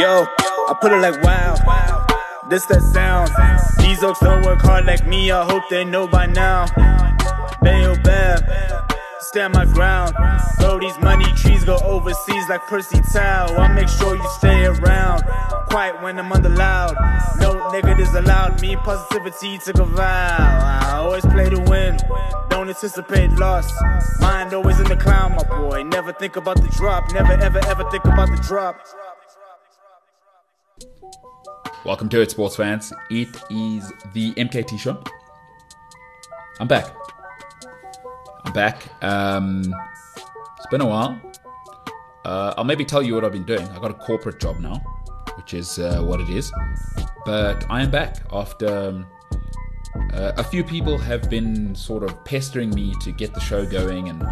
Yo, I put it like wow. This that sound. These oaks don't work hard like me. I hope they know by now. Bayo Bab, stand my ground. Throw these money trees, go overseas like Percy Tau. I make sure you stay around. Quiet when I'm under loud. No negatives allowed. Me positivity took a vow. I always play to win. Don't anticipate loss. Mind always in the clown, my boy. Never think about the drop. Never ever ever think about the drop. Welcome to it, sports fans. It is the MKT show. I'm back. I'm back. Um, it's been a while. Uh, I'll maybe tell you what I've been doing. I got a corporate job now, which is uh, what it is. But I am back after um, uh, a few people have been sort of pestering me to get the show going and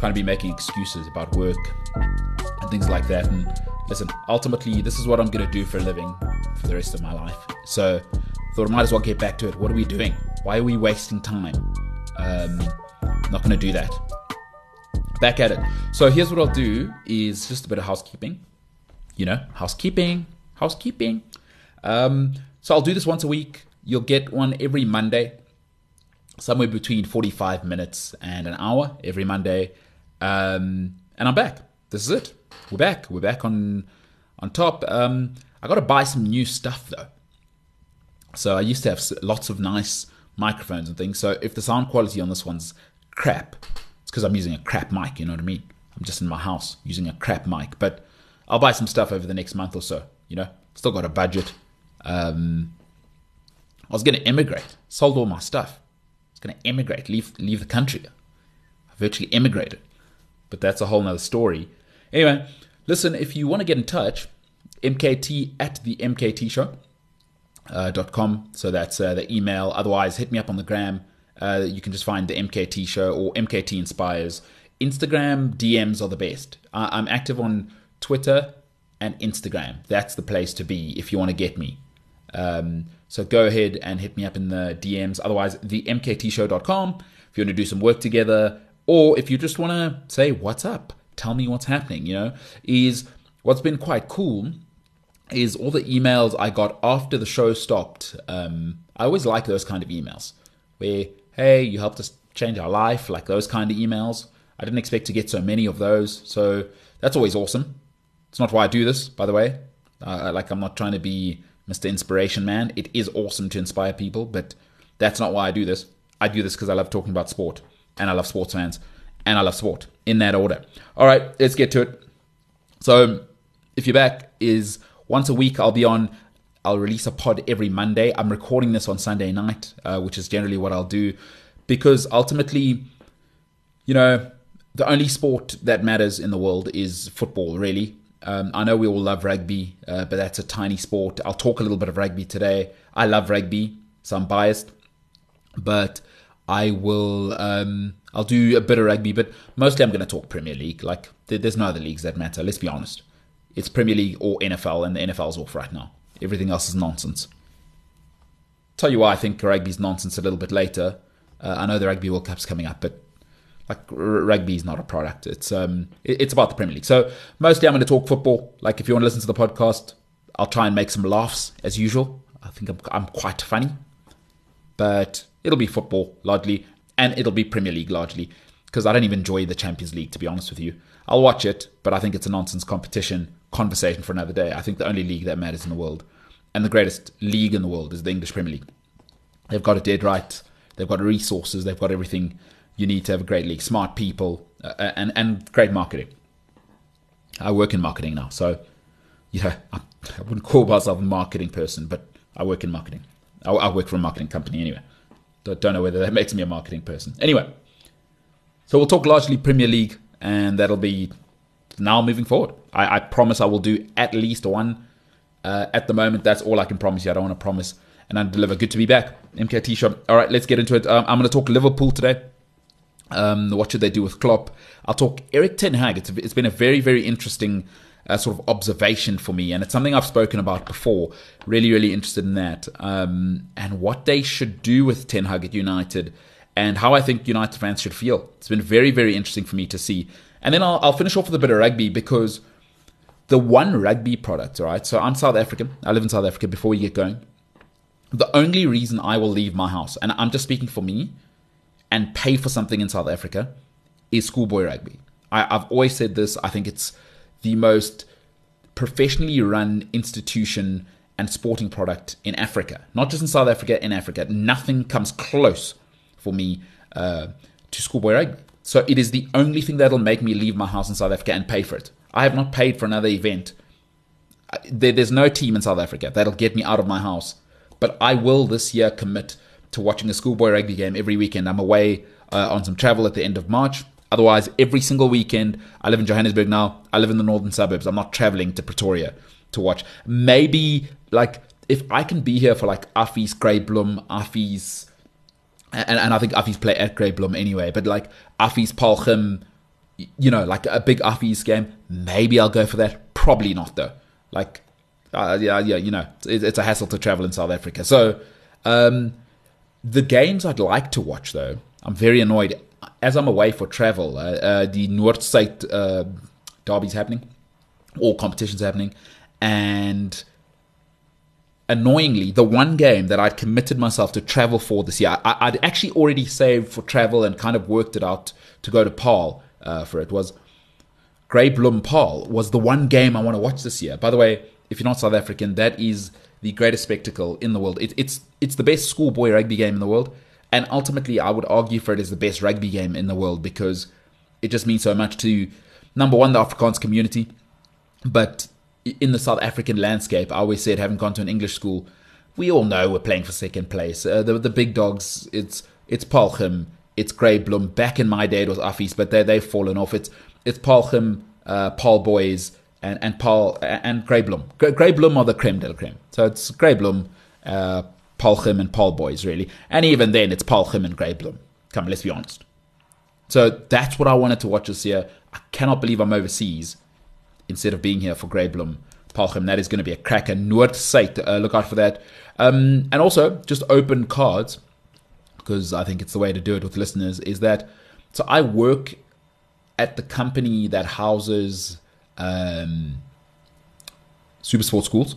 kind of be making excuses about work and things like that. And listen, ultimately, this is what I'm going to do for a living for the rest of my life. So, thought I might as well get back to it. What are we doing? Why are we wasting time? Um, not going to do that. Back at it. So here's what I'll do: is just a bit of housekeeping. You know, housekeeping, housekeeping. Um, so I'll do this once a week. You'll get one every Monday, somewhere between 45 minutes and an hour every Monday. Um, and I'm back. This is it. We're back. We're back on on top. Um, I got to buy some new stuff though. So I used to have lots of nice microphones and things. So if the sound quality on this one's crap, it's because I'm using a crap mic. You know what I mean? I'm just in my house using a crap mic. But I'll buy some stuff over the next month or so. You know, still got a budget. Um, I was going to emigrate. Sold all my stuff. I was going to emigrate, leave leave the country. I virtually immigrated. But that's a whole nother story. Anyway, listen, if you want to get in touch, mkt at the mkt show. Uh, dot com. So that's uh, the email. Otherwise, hit me up on the gram. Uh, you can just find the MKT show or MKT Inspires. Instagram DMs are the best. I'm active on Twitter and Instagram. That's the place to be if you want to get me. Um, so go ahead and hit me up in the DMs. Otherwise, the mktshow.com if you want to do some work together, or if you just want to say what's up, tell me what's happening. You know, is what's been quite cool is all the emails I got after the show stopped. Um, I always like those kind of emails where, hey, you helped us change our life, like those kind of emails. I didn't expect to get so many of those. So that's always awesome. It's not why I do this, by the way. Uh, like, I'm not trying to be Mr. Inspiration Man. It is awesome to inspire people, but that's not why I do this. I do this because I love talking about sport and I love sports fans and I love sport in that order. All right, let's get to it. So, if you're back, is once a week, I'll be on. I'll release a pod every Monday. I'm recording this on Sunday night, uh, which is generally what I'll do, because ultimately, you know, the only sport that matters in the world is football. Really, um, I know we all love rugby, uh, but that's a tiny sport. I'll talk a little bit of rugby today. I love rugby, so I'm biased, but I will. Um, I'll do a bit of rugby, but mostly I'm going to talk Premier League. Like, there's no other leagues that matter. Let's be honest. It's Premier League or NFL, and the NFL's off right now. Everything else is nonsense. Tell you why I think rugby's nonsense a little bit later. Uh, I know the Rugby World Cup's coming up, but like rugby is not a product. It's um, it, it's about the Premier League. So mostly I'm going to talk football. Like if you want to listen to the podcast, I'll try and make some laughs as usual. I think I'm I'm quite funny, but it'll be football largely, and it'll be Premier League largely because I don't even enjoy the Champions League to be honest with you. I'll watch it, but I think it's a nonsense competition conversation for another day. I think the only league that matters in the world and the greatest league in the world is the English Premier League. They've got it dead right. They've got resources. They've got everything you need to have a great league. Smart people uh, and and great marketing. I work in marketing now, so yeah, I, I wouldn't call myself a marketing person, but I work in marketing. I, I work for a marketing company anyway. Don't, know whether that makes me a marketing person. Anyway, so we'll talk largely Premier League, and that'll be now moving forward. I, I promise I will do at least one. Uh, at the moment, that's all I can promise you. I don't want to promise and I deliver. Good to be back. MKT show. All right, let's get into it. Um, I'm going to talk Liverpool today. Um, what should they do with Klopp? I'll talk Erik Ten Hag. It's, it's been a very, very interesting sort of observation for me, and it's something I've spoken about before. Really, really interested in that, um, and what they should do with Ten Hag at United, and how I think United fans should feel. It's been very, very interesting for me to see. And then I'll, I'll finish off with a bit of rugby because the one rugby product, right? So I'm South African. I live in South Africa before we get going. The only reason I will leave my house, and I'm just speaking for me, and pay for something in South Africa is schoolboy rugby. I, I've always said this. I think it's the most professionally run institution and sporting product in Africa, not just in South Africa, in Africa. Nothing comes close for me uh, to schoolboy rugby. So it is the only thing that'll make me leave my house in South Africa and pay for it. I have not paid for another event. There, there's no team in South Africa that'll get me out of my house. But I will this year commit to watching a schoolboy rugby game every weekend. I'm away uh, on some travel at the end of March. Otherwise, every single weekend, I live in Johannesburg now. I live in the northern suburbs. I'm not traveling to Pretoria to watch. Maybe like if I can be here for like Affies Grey Bloem, Affies, and, and I think Affies play at Grey Bloem anyway, but like Affies Paarlgym, you know, like a big Affies game, maybe I'll go for that. Probably not though. Like, uh, yeah, yeah, you know, it, it's a hassle to travel in South Africa. So, um, the games I'd like to watch though, I'm very annoyed as I'm away for travel, uh, uh, the Northside uh, derby's happening, all competitions happening, and annoyingly, the one game that I'd committed myself to travel for this year, I, would actually already saved for travel and kind of worked it out to go to Paarl uh, for it, was Grey Bloem Paarl was the one game I want to watch this year. By the way, if you're not South African, that is the greatest spectacle in the world. It, it's it's the best schoolboy rugby game in the world. And ultimately, I would argue for it as the best rugby game in the world because it just means so much to, number one, the Afrikaans community, but in the South African landscape, I always said, having gone to an English school, we all know we're playing for second place. Uh, the, the big dogs, it's it's Paarlgym, it's Grey Bloem. Back in my day, it was Affies, but they they've fallen off. It's it's Paarlgym, uh, Paarl Boys, and and Paarl and Grey Bloem. Grey Bloem are the creme de la creme. So it's Grey Bloem, uh, Paarlgym and Paarl Boys, really. And even then, it's Paarlgym and Grey Bloem. Come, let's be honest. So that's what I wanted to watch this year. I cannot believe I'm overseas instead of being here for Grey Bloem. Paarlgym, that is going to be a cracker. Noordsite, uh, look out for that. Um, and also, just open cards, because I think it's the way to do it with listeners, is that so I work at the company that houses um, super sports schools.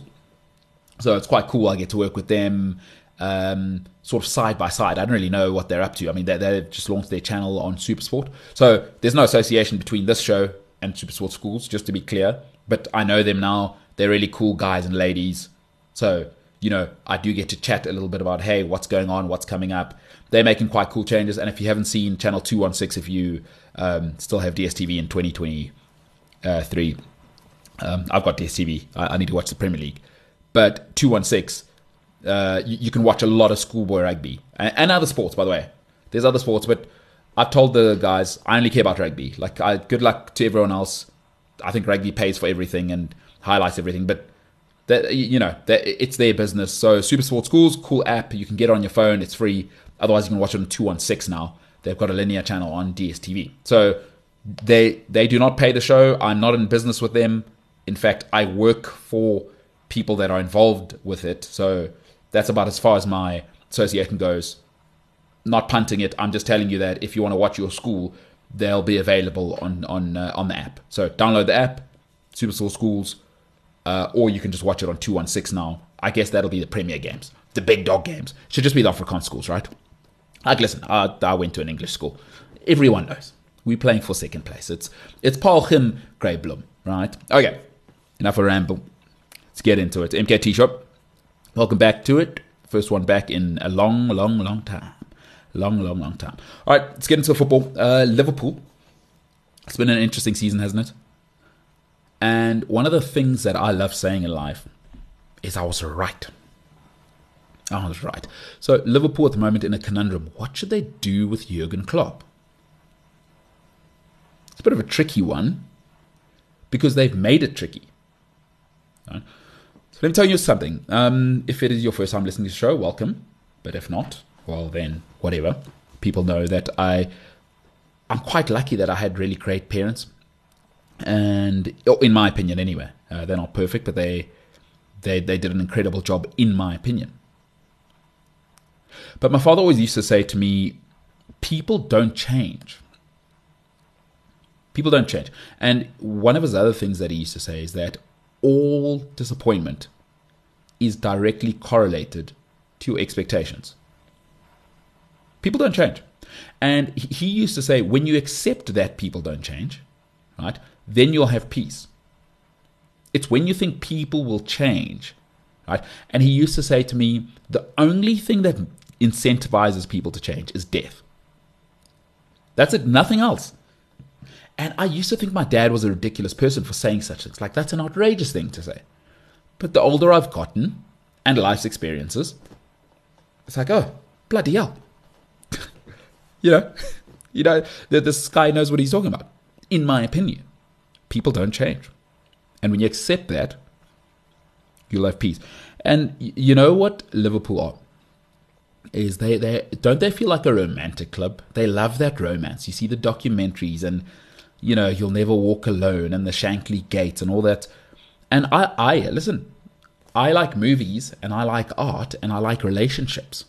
So it's quite cool. I get to work with them um, sort of side by side. I don't really know what they're up to. I mean, they, they've just launched their channel on Supersport. So there's no association between this show and Supersport Schools, just to be clear. But I know them now. They're really cool guys and ladies. So, you know, I do get to chat a little bit about, hey, what's going on, what's coming up. They're making quite cool changes. And if you haven't seen Channel 216, if you um, still have DSTV in 2023, um, I've got DSTV. I, I need to watch the Premier League. But 216, uh, you, you, can watch a lot of schoolboy rugby and, and, other sports, by the way. There's other sports, but I've told the guys I only care about rugby. Like, I, good luck to everyone else. I think rugby pays for everything and highlights everything, but that you know that it's their business. So Super Sport Schools, cool app. You can get it on your phone. It's free. Otherwise, you can watch it on 216 now. They've got a linear channel on DSTV. So they they do not pay the show. I'm not in business with them. In fact, I work for people that are involved with it. So that's about as far as my association goes. Not punting it. I'm just telling you that if you want to watch your school, they'll be available on on uh, on the app. So download the app, Supersport Schools, uh, or you can just watch it on 216 now. I guess that'll be the premier games, the big dog games. Should just be the Afrikaans schools, right? Like, listen, I, I went to an English school. Everyone knows we're playing for second place. It's it's Paarlgym Grey Bloem, right? Okay, enough of ramble. Let's get into it. MKT Show, welcome back to it. First one back in a long, long, long time. Long, long, long time. All right, let's get into football. Uh, Liverpool. It's been an interesting season, hasn't it? And one of the things that I love saying in life is I was right. I was right. So Liverpool at the moment in a conundrum. What should they do with Jurgen Klopp? It's a bit of a tricky one because they've made it tricky. Right? So let me tell you something. Um, if it is your first time listening to the show, welcome. But if not, well then whatever. People know that I I'm quite lucky that I had really great parents, and oh, in my opinion, anyway, uh, they're not perfect, but they they they did an incredible job in my opinion. But my father always used to say to me, people don't change. People don't change. And one of his other things that he used to say is that all disappointment is directly correlated to your expectations. People don't change. And he used to say, when you accept that people don't change, right, then you'll have peace. It's when you think people will change, right? And he used to say to me, the only thing that incentivizes people to change is death. That's it, nothing else. And I used to think my dad was a ridiculous person for saying such things. Like, that's an outrageous thing to say. But the older I've gotten and life's experiences, it's like, oh, bloody hell. you know, you know, the, this guy knows what he's talking about. In my opinion, people don't change. And when you accept that, you'll have peace. And you know what Liverpool are? Is they, they don't they feel like a romantic club? They love that romance. You see the documentaries and you know, You'll Never Walk Alone and the Shankly Gate and all that. And I, I listen, I like movies and I like art and I like relationships.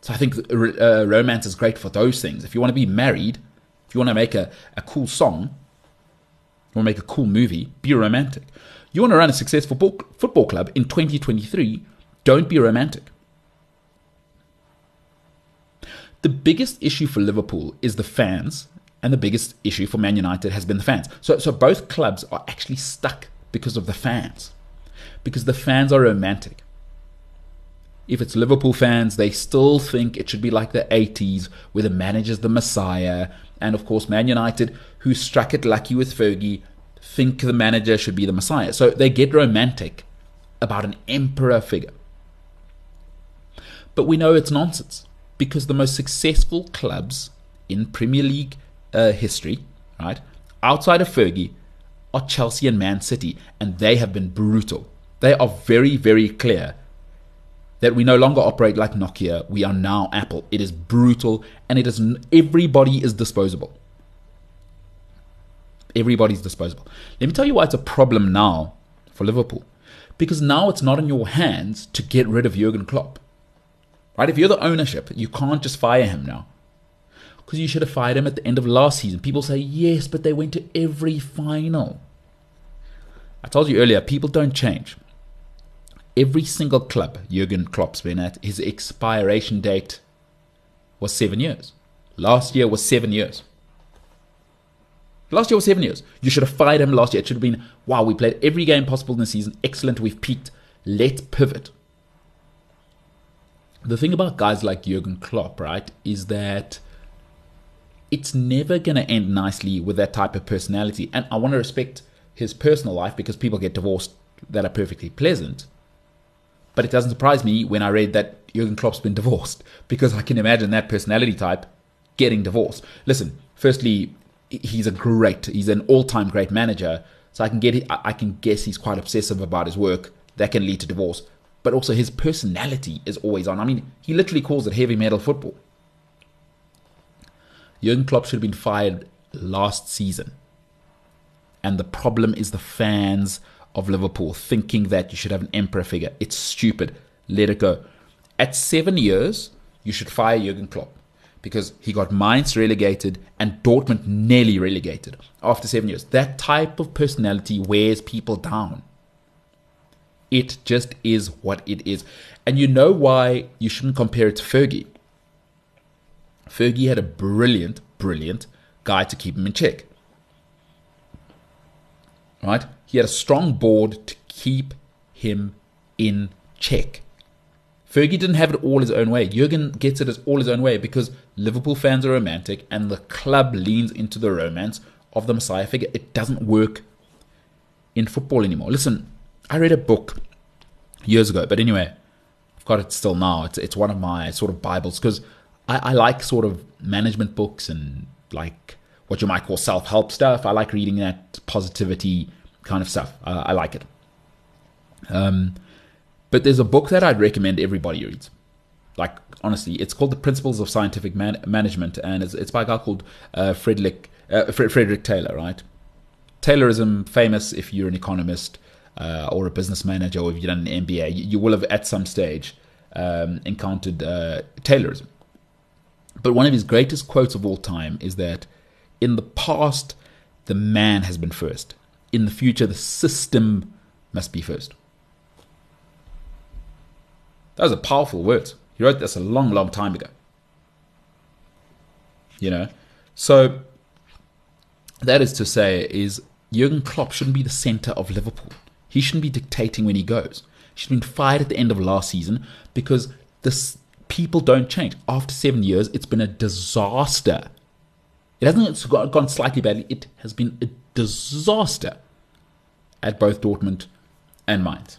So I think uh, romance is great for those things. If you want to be married, if you want to make a, a cool song, you want to make a cool movie, be romantic. You want to run a successful football club in 2023, don't be romantic. The biggest issue for Liverpool is the fans and the biggest issue for Man United has been the fans. So, so both clubs are actually stuck because of the fans, because the fans are romantic. If it's Liverpool fans, they still think it should be like the 80s where the manager's the messiah. And of course, Man United, who struck it lucky with Fergie, think the manager should be the messiah. So they get romantic about an emperor figure. But we know it's nonsense because the most successful clubs in Premier League uh, history, right, outside of Fergie, are Chelsea and Man City, and they have been brutal. They are very, very clear that we no longer operate like Nokia. We are now Apple. It is brutal, and it is everybody is disposable. Everybody's disposable. Let me tell you why it's a problem now for Liverpool, because now it's not in your hands to get rid of Jurgen Klopp. Right? If you're the ownership, you can't just fire him now because you should have fired him at the end of last season. People say, yes, but they went to every final. I told you earlier, people don't change. Every single club Jurgen Klopp's been at, his expiration date was seven years. Last year was seven years. Last year was seven years. You should have fired him last year. It should have been, wow, we played every game possible in the season. Excellent, we've peaked. Let's pivot. The thing about guys like Jurgen Klopp, right, is that it's never going to end nicely with that type of personality. And I want to respect his personal life because people get divorced that are perfectly pleasant. But it doesn't surprise me when I read that Jurgen Klopp's been divorced because I can imagine that personality type getting divorced. Listen, firstly, he's a great, he's an all-time great manager. So I can get, I can guess he's quite obsessive about his work. That can lead to divorce. But also his personality is always on. I mean, he literally calls it heavy metal football. Jurgen Klopp should have been fired last season. And the problem is the fans of Liverpool thinking that you should have an emperor figure. It's stupid. Let it go. At seven years, you should fire Jurgen Klopp because he got Mainz relegated and Dortmund nearly relegated after seven years. That type of personality wears people down. It just is what it is. And you know why you shouldn't compare it to Fergie. Fergie had a brilliant, brilliant guy to keep him in check. Right? He had a strong board to keep him in check. Fergie didn't have it all his own way. Jurgen gets it all his own way because Liverpool fans are romantic and the club leans into the romance of the Messiah figure. It doesn't work in football anymore. Listen, I read a book years ago, but anyway, I've got it still now. It's, it's one of my sort of Bibles because I, I like sort of management books and like what you might call self help stuff. I like reading that positivity kind of stuff. Uh, I like it. Um, but there's a book that I'd recommend everybody reads. Like honestly, it's called The Principles of Scientific Man- Management, and it's, it's by a guy called uh, Frederick uh, Frederick Taylor. Right? Taylorism, famous if you're an economist uh, or a business manager, or if you've done an MBA, you, you will have at some stage um, encountered uh, Taylorism. But one of his greatest quotes of all time is that in the past, the man has been first. In the future, the system must be first. Those are powerful words. He wrote this a long, long time ago. You know? So that is to say, is Jurgen Klopp shouldn't be the centre of Liverpool. He shouldn't be dictating when he goes. She's been fired at the end of last season because this people don't change. After seven years, it's been a disaster. It hasn't gone slightly badly. It has been a disaster at both Dortmund and Mainz.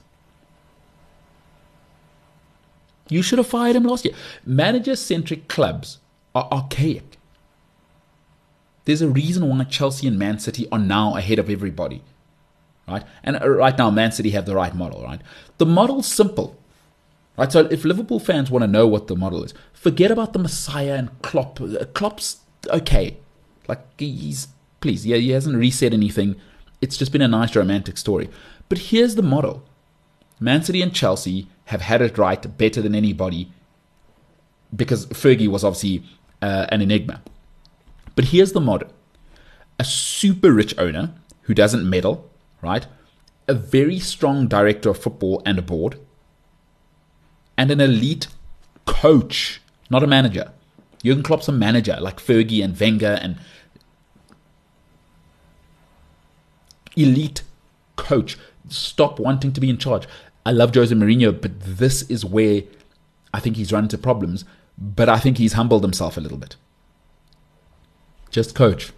You should have fired him last year. Manager centric clubs are archaic. There's a reason why Chelsea and Man City are now ahead of everybody. Right? And uh, right now, Man City have the right model, right? The model's simple. Right? So if Liverpool fans want to know what the model is, forget about the Messiah and Klopp. Klopp's okay. Like he's please, yeah, he hasn't reset anything. It's just been a nice romantic story. But here's the model. Man City and Chelsea have had it right better than anybody because Fergie was obviously uh, an enigma. But here's the model a super rich owner who doesn't meddle, right? A very strong director of football and a board, and an elite coach, not a manager. Jurgen Klopp's a manager like Fergie and Wenger and elite coach. Stop wanting to be in charge. I love Jose Mourinho, but this is where I think he's run into problems. But I think he's humbled himself a little bit. Just coach.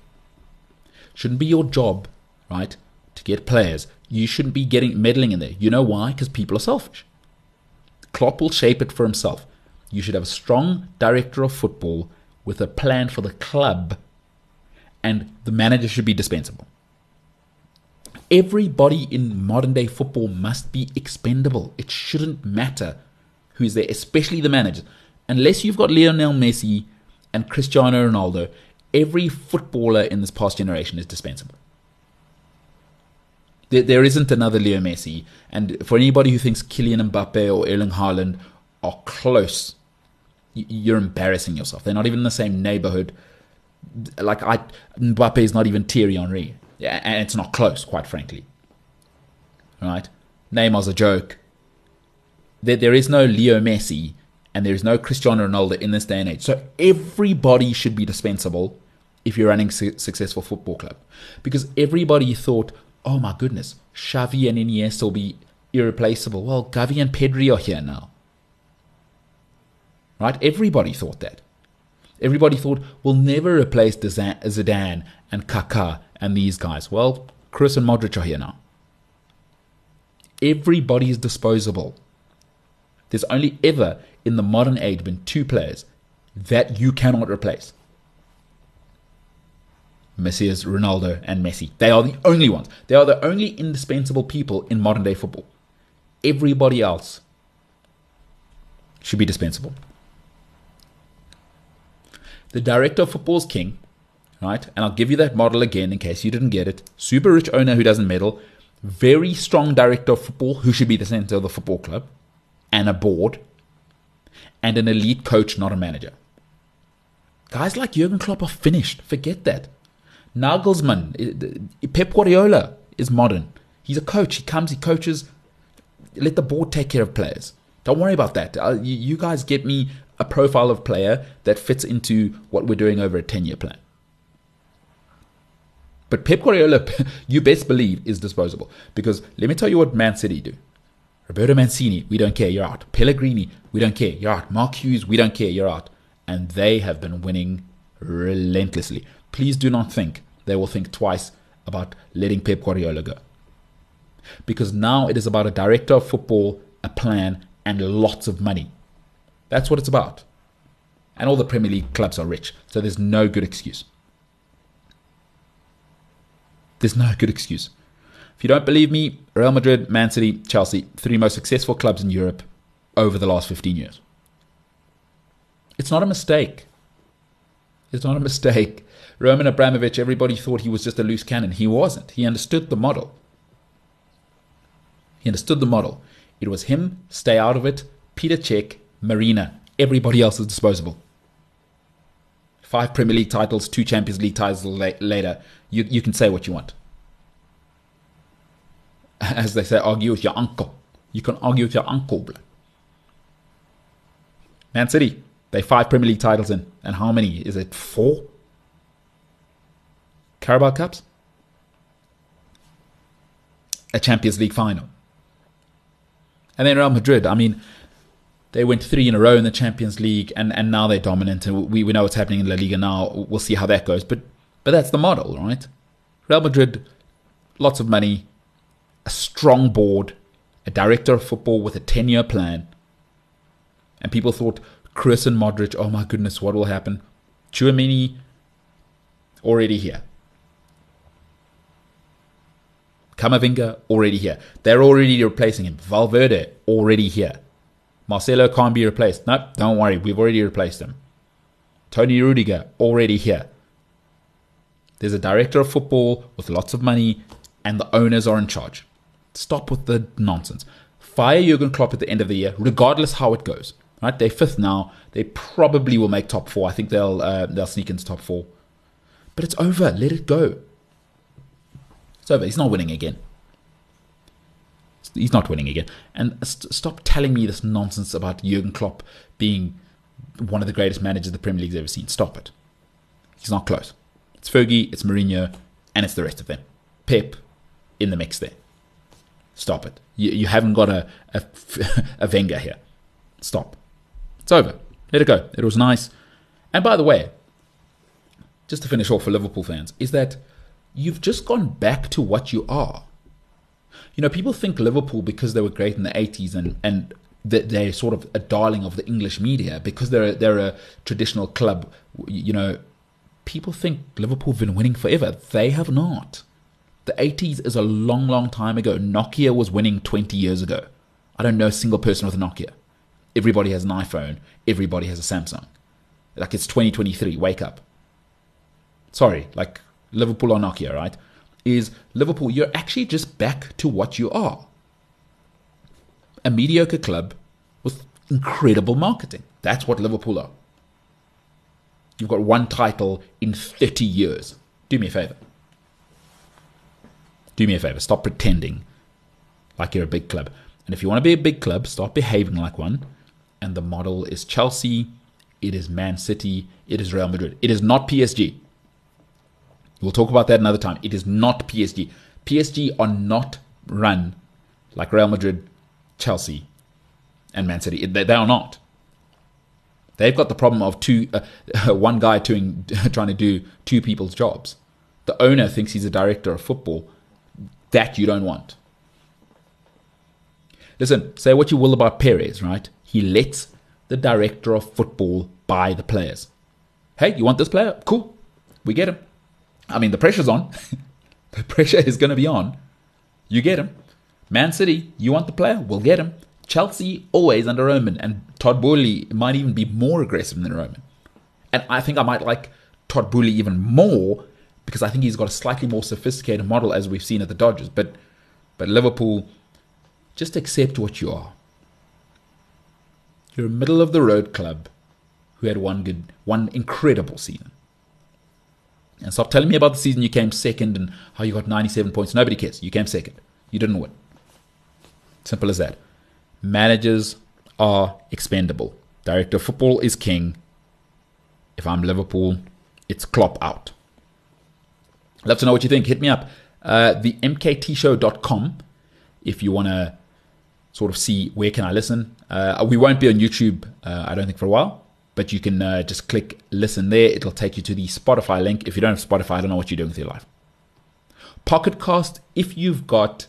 Shouldn't be your job, right, to get players. You shouldn't be getting meddling in there. You know why? Because people are selfish. Klopp will shape it for himself. You should have a strong director of football with a plan for the club, and the manager should be dispensable. Everybody in modern day football must be expendable. It shouldn't matter who's there, especially the managers. Unless you've got Lionel Messi and Cristiano Ronaldo, every footballer in this past generation is dispensable. There, there isn't another Leo Messi. And for anybody who thinks Kylian Mbappe or Erling Haaland are close, you're embarrassing yourself. They're not even in the same neighborhood. Like I, Mbappe is not even Thierry Henry. And it's not close, quite frankly. Right? Neymar's a joke. There, there is no Leo Messi and there is no Cristiano Ronaldo in this day and age. So everybody should be dispensable if you're running a su- successful football club. Because everybody thought, oh my goodness, Xavi and Iniesta will be irreplaceable. Well, Gavi and Pedri are here now. Right? Everybody thought that. Everybody thought we'll never replace Zidane and Kaká and these guys. Well, Kroos and Modric are here now. Everybody is disposable. There's only ever in the modern age been two players that you cannot replace. Messi is Ronaldo and Messi. They are the only ones. They are the only indispensable people in modern day football. Everybody else should be dispensable. The director of football's king right? And I'll give you that model again in case you didn't get it. Super rich owner who doesn't meddle, very strong director of football who should be the center of the football club, and a board, and an elite coach, not a manager. Guys like Jurgen Klopp are finished. Forget that. Nagelsmann, Pep Guardiola is modern. He's a coach. He comes, he coaches. Let the board take care of players. Don't worry about that. Uh, you guys get me a profile of player that fits into what we're doing over a 10 year plan. But Pep Guardiola, you best believe, is disposable. Because let me tell you what Man City do. Roberto Mancini, we don't care, you're out. Pellegrini, we don't care, you're out. Mark Hughes, we don't care, you're out. And they have been winning relentlessly. Please do not think they will think twice about letting Pep Guardiola go. Because now it is about a director of football, a plan, and lots of money. That's what it's about. And all the Premier League clubs are rich, so there's no good excuse. There's no good excuse. If you don't believe me, Real Madrid, Man City, Chelsea, three most successful clubs in Europe over the last 15 years. It's not a mistake. It's not a mistake. Roman Abramovich, everybody thought he was just a loose cannon. He wasn't. He understood the model. He understood the model. It was him, stay out of it, Peter Cech, Marina. Everybody else is disposable. five Premier League titles, two Champions League titles la- later, you, you can say what you want. As they say, argue with your uncle. You can argue with your uncle. Bro. Man City, they five Premier League titles in. And how many? Is it four? Carabao Cups? A Champions League final. And then Real Madrid, I mean, they went three in a row in the Champions League, and, and now they're dominant. And we, we know what's happening in La Liga now. We'll see how that goes. But but that's the model, right? Real Madrid, lots of money, a strong board, a director of football with a 10 year plan. And people thought, Kroos and Modric, oh my goodness, what will happen? Tchouameni, already here. Camavinga, already here. They're already replacing him. Valverde, already here. Marcelo can't be replaced. No, don't worry, we've already replaced him. Tony Rudiger, already here. There's a director of football with lots of money, and the owners are in charge. Stop with the nonsense. Fire Jurgen Klopp at the end of the year, regardless how it goes. Right? They're fifth now. They probably will make top four. I think they'll uh, they'll sneak into top four. But it's over. Let it go. It's over. He's not winning again. He's not winning again. And st- stop telling me this nonsense about Jurgen Klopp being one of the greatest managers the Premier League's ever seen. Stop it. He's not close. It's Fergie, it's Mourinho, and it's the rest of them. Pep in the mix there. Stop it. You, you haven't got a, a, a Wenger here. Stop. It's over. Let it go. It was nice. And by the way, just to finish off for Liverpool fans, is that you've just gone back to what you are. You know, people think Liverpool because they were great in the 80s and, and that they're sort of a darling of the English media because they're a, they're a traditional club. You know, people think Liverpool have been winning forever. They have not. The 80s is a long, long time ago. Nokia was winning 20 years ago. I don't know a single person with a Nokia. Everybody has an iPhone. Everybody has a Samsung. Like it's 2023. Wake up. Sorry, like Liverpool or Nokia, right? Is Liverpool, you're actually just back to what you are a mediocre club with incredible marketing. That's what Liverpool are. You've got one title in 30 years. Do me a favor. Do me a favor. Stop pretending like you're a big club. And if you want to be a big club, start behaving like one. And the model is Chelsea, it is Man City, it is Real Madrid. It is not PSG. We'll talk about that another time. It is not PSG. PSG are not run like Real Madrid, Chelsea, and Man City. They, they are not. They've got the problem of two, uh, one guy doing, trying to do two people's jobs. The owner thinks he's a director of football. That you don't want. Listen, say what you will about Perez, right? He lets the director of football buy the players. Hey, you want this player? Cool. We get him. I mean, the pressure's on. the pressure is going to be on. You get him. Man City, you want the player? We'll get him. Chelsea, always under Roman. And Todd Boehly might even be more aggressive than Roman. And I think I might like Todd Boehly even more because I think he's got a slightly more sophisticated model as we've seen at the Dodgers. But, but Liverpool, just accept what you are. You're a middle of the road club who had one good, one incredible season. And stop telling me about the season you came second and how you got 97 points. Nobody cares. You came second. You didn't win. Simple as that. Managers are expendable. Director of football is king. If I'm Liverpool, it's Klopp out. Love to know what you think. Hit me up. Uh, the mktshow.com if you want to sort of see where can I listen. Uh, we won't be on YouTube, uh, I don't think, for a while but you can uh, just click listen there. It'll take you to the Spotify link. If you don't have Spotify, I don't know what you're doing with your life. Pocket Cast, if you've got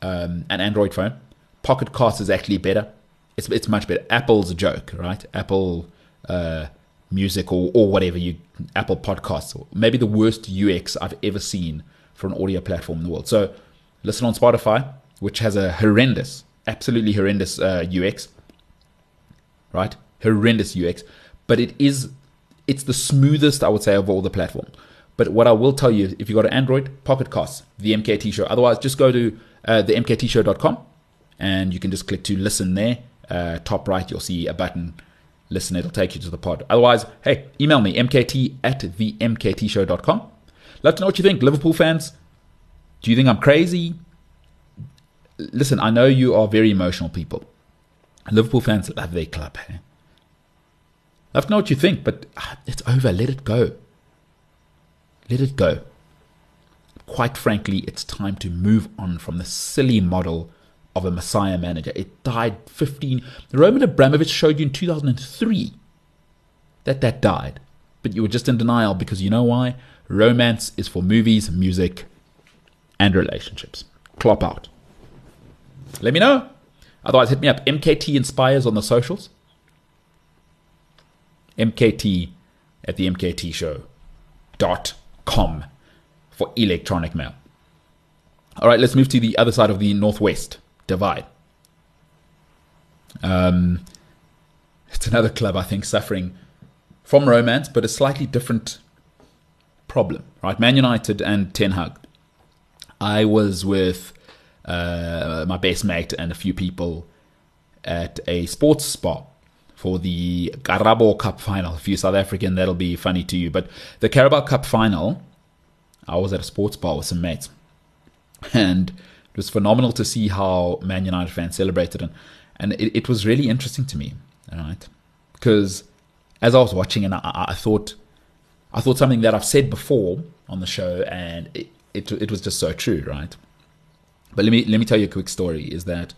um, an Android phone, Pocket Cast is actually better. It's, it's much better. Apple's a joke, right? Apple uh, Music or, or whatever you, Apple Podcasts, maybe the worst UX I've ever seen for an audio platform in the world. So listen on Spotify, which has a horrendous, absolutely horrendous uh, UX, right? Horrendous UX, but it is it's the smoothest I would say of all the platforms. But what I will tell you, if you got an Android, Pocket Casts, the MKT Show. Otherwise, just go to uh, the MKTShow.com and you can just click to listen there. Uh, top right, you'll see a button listen, it'll take you to the pod. Otherwise, hey, email me, mkt at themktshow.com. Let us know what you think. Liverpool fans, do you think I'm crazy? Listen, I know you are very emotional people. Liverpool fans love their club. Hey? Love to know what you think, but ah, it's over. Let it go. Let it go. Quite frankly, it's time to move on from the silly model of a Messiah manager. It died 15. Roman Abramovich showed you in 2003 that that died. But you were just in denial because you know why? Romance is for movies, music, and relationships. Klopp out. Let me know. Otherwise, hit me up. MKT Inspires on the socials. MKT at the MKT show dot com for electronic mail. All right, let's move to the other side of the Northwest divide. Um, it's another club, I think, suffering from romance, but a slightly different problem, right? Man United and Ten Hag. I was with uh, my best mate and a few people at a sports spa for the Carabao Cup final. If you're South African, that'll be funny to you. But the Carabao Cup final, I was at a sports bar with some mates. And it was phenomenal to see how Man United fans celebrated. And, and it, it was really interesting to me, right? Because as I was watching and I, I, thought, I thought something that I've said before on the show, and it, it, it was just so true, right? But let me let me tell you a quick story. Is that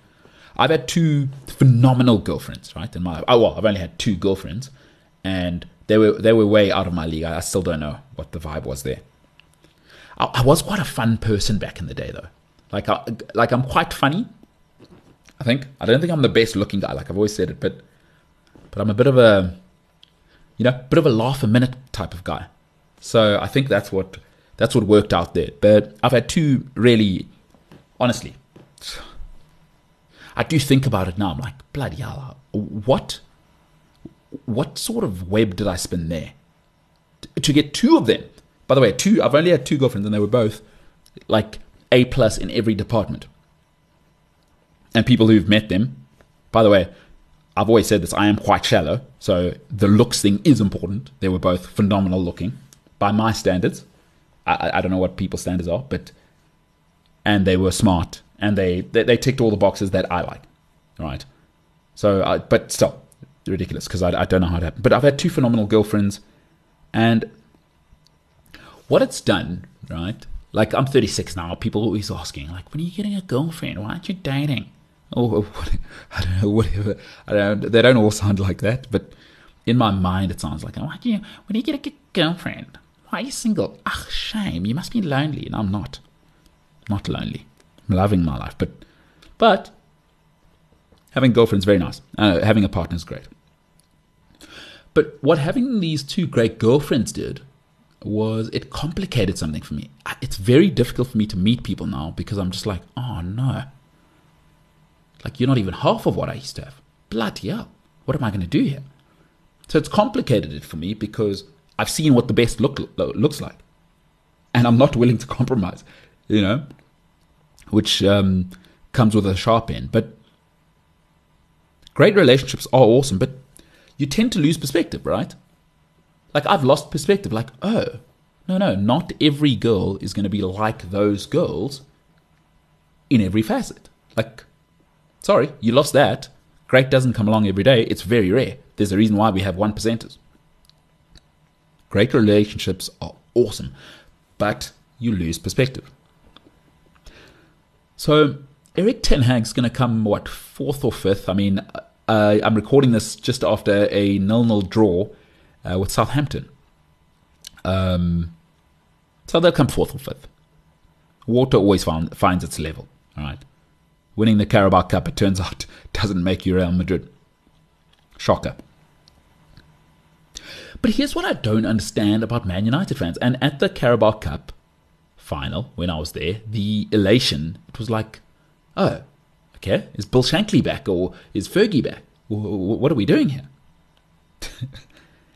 I've had two phenomenal girlfriends, right? In my life. oh well, I've only had two girlfriends, and they were they were way out of my league. I still don't know what the vibe was there. I, I was quite a fun person back in the day, though. Like I, like I'm quite funny. I think I don't think I'm the best looking guy. Like I've always said it, but but I'm a bit of a you know bit of a laugh a minute type of guy. So I think that's what that's what worked out there. But I've had two really, honestly, I do think about it now. I'm like, bloody hell, what, what sort of web did I spin there to get two of them? By the way, two. I've only had two girlfriends, and they were both like a plus in every department. And people who've met them, by the way, I've always said this. I am quite shallow, so the looks thing is important. They were both phenomenal looking by my standards. I, I don't know what people's standards are, but and they were smart and they, they, they ticked all the boxes that I like, right? So, I, but still, ridiculous because I, I don't know how it happened. But I've had two phenomenal girlfriends, and what it's done, right? Like I'm 36 now. People always asking, like, when are you getting a girlfriend? Why aren't you dating? Or I don't know, whatever. I don't. They don't all sound like that, but in my mind, it sounds like, why do you? When you get a girlfriend? Why are you single? Ah, shame. You must be lonely, and I'm not. Not lonely. I'm loving my life, but but having girlfriends very nice. Uh, having a partner is great. But what having these two great girlfriends did was it complicated something for me. It's very difficult for me to meet people now because I'm just like, oh no. Like, you're not even half of what I used to have. Bloody hell. What am I going to do here? So it's complicated it for me because I've seen what the best look looks like. And I'm not willing to compromise, you know? Which um, comes with a sharp end. But great relationships are awesome, but you tend to lose perspective, right? Like I've lost perspective. Like, oh, no, no, not every girl is going to be like those girls in every facet. Like, sorry, you lost that. Great doesn't come along every day. It's very rare. There's a reason why we have one percenters. Great relationships are awesome, but you lose perspective. So Erik Ten Hag's going to come what fourth or fifth. I mean, uh, I'm recording this just after a nil-nil draw uh, with Southampton. Um, so they'll come fourth or fifth. Water always found, finds its level. All right, winning the Carabao Cup, it turns out, doesn't make you Real Madrid. Shocker. But here's what I don't understand about Man United fans. And at the Carabao Cup, final when I was there, the elation, it was like, oh, okay, is Bill Shankly back or is Fergie back? What are we doing here?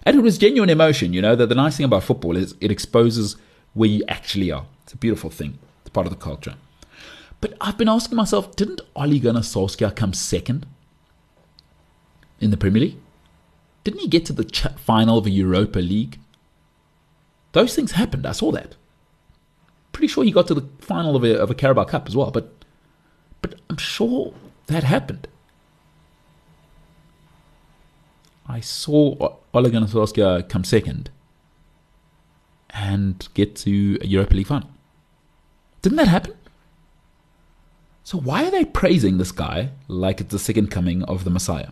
and it was genuine emotion, you know. That the nice thing about football is it exposes where you actually are. It's a beautiful thing. It's part of the culture. But I've been asking myself, didn't Ole Gunnar Solskjaer come second in the Premier League? Didn't he get to the final of a Europa League? Those things happened. I saw that. Pretty sure he got to the final of a, of a Carabao Cup as well, but but I'm sure that happened. I saw Ole Gunnar Solskjaer come second and get to a Europa League final. Didn't that happen? So why are they praising this guy like it's the second coming of the Messiah?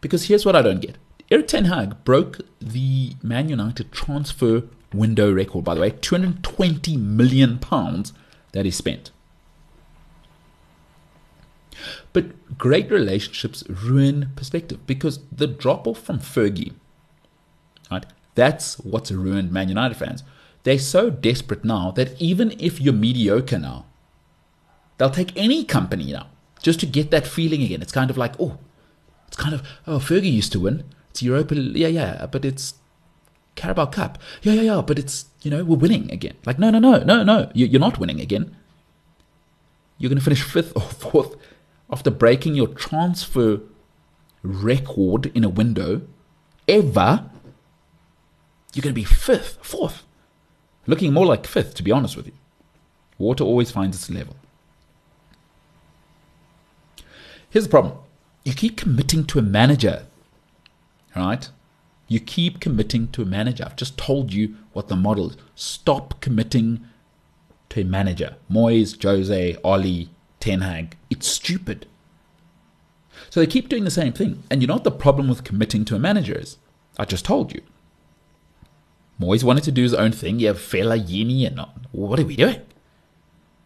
Because here's what I don't get. Erik Ten Hag broke the Man United transfer window record, by the way, 220 million pounds that he spent. But great relationships ruin perspective because the drop off from Fergie, right? That's what's ruined Man United fans. They're so desperate now that even if you're mediocre now, they'll take any company now just to get that feeling again. It's kind of like, oh, it's kind of, oh, Fergie used to win. It's Europa, yeah, yeah, but it's Carabao Cup. Yeah, yeah, yeah, but it's, you know, we're winning again. Like, no, no, no, no, no, you're not winning again. You're going to finish fifth or fourth after breaking your transfer record in a window ever. You're going to be fifth, fourth. Looking more like fifth, to be honest with you. Water always finds its level. Here's the problem you keep committing to a manager, right? You keep committing to a manager. I've just told you what the model is. Stop committing to a manager. Moyes, Jose, Oli, Ten Hag. It's stupid. So they keep doing the same thing. And you know what the problem with committing to a manager is? I just told you. Moyes wanted to do his own thing. You have Fellaini and not. what are we doing?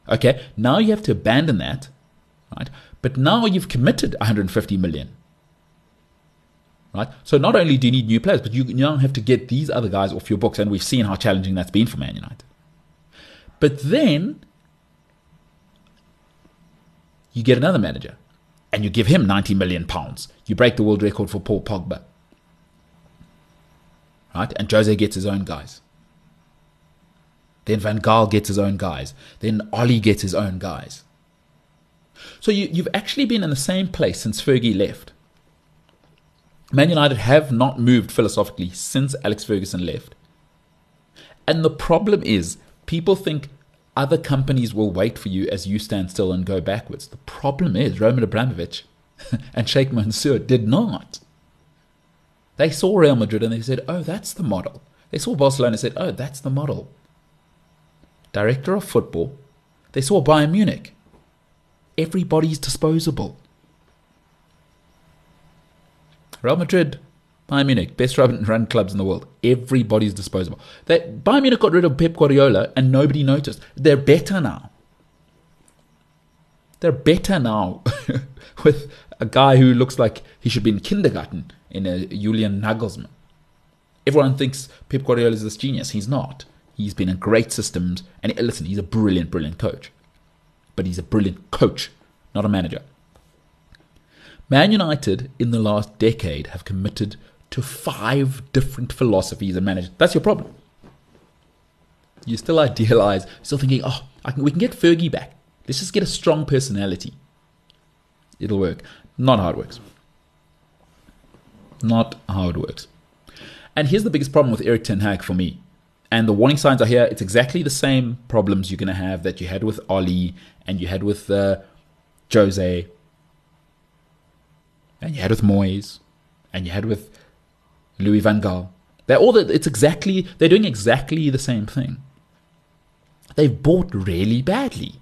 Okay, now you have to abandon that, right? But now you've committed 150 million. Right? So not only do you need new players, but you now have to get these other guys off your books, and we've seen how challenging that's been for Man United. But then you get another manager and you give him 90 million pounds. You break the world record for Paul Pogba. Right? And Jose gets his own guys. Then Van Gaal gets his own guys. Then Oli gets his own guys. So you, you've actually been in the same place since Fergie left. Man United have not moved philosophically since Alex Ferguson left. And the problem is, people think other companies will wait for you as you stand still and go backwards. The problem is, Roman Abramovich and Sheikh Mansour did not. They saw Real Madrid and they said, oh, that's the model. They saw Barcelona and said, oh, that's the model. Director of football, they saw Bayern Munich everybody's disposable. Real Madrid, Bayern Munich, best run clubs in the world. Everybody's disposable. They, Bayern Munich got rid of Pep Guardiola and nobody noticed. They're better now. They're better now with a guy who looks like he should be in kindergarten in a Julian Nagelsmann. Everyone thinks Pep Guardiola is this genius. He's not. He's been in great systems, and listen, he's a brilliant, brilliant coach but he's a brilliant coach, not a manager. Man United in the last decade have committed to five different philosophies and managers. That's your problem. You still idealize, still thinking, oh, can, we can get Fergie back. Let's just get a strong personality. It'll work. Not how it works. Not how it works. And here's the biggest problem with Erik Ten Hag for me. And the warning signs are here. It's exactly the same problems you're going to have that you had with Oli and you had with uh, Jose and you had with Moyes and you had with Louis van Gaal. They're all the, it's exactly they're doing exactly the same thing. They've bought really badly.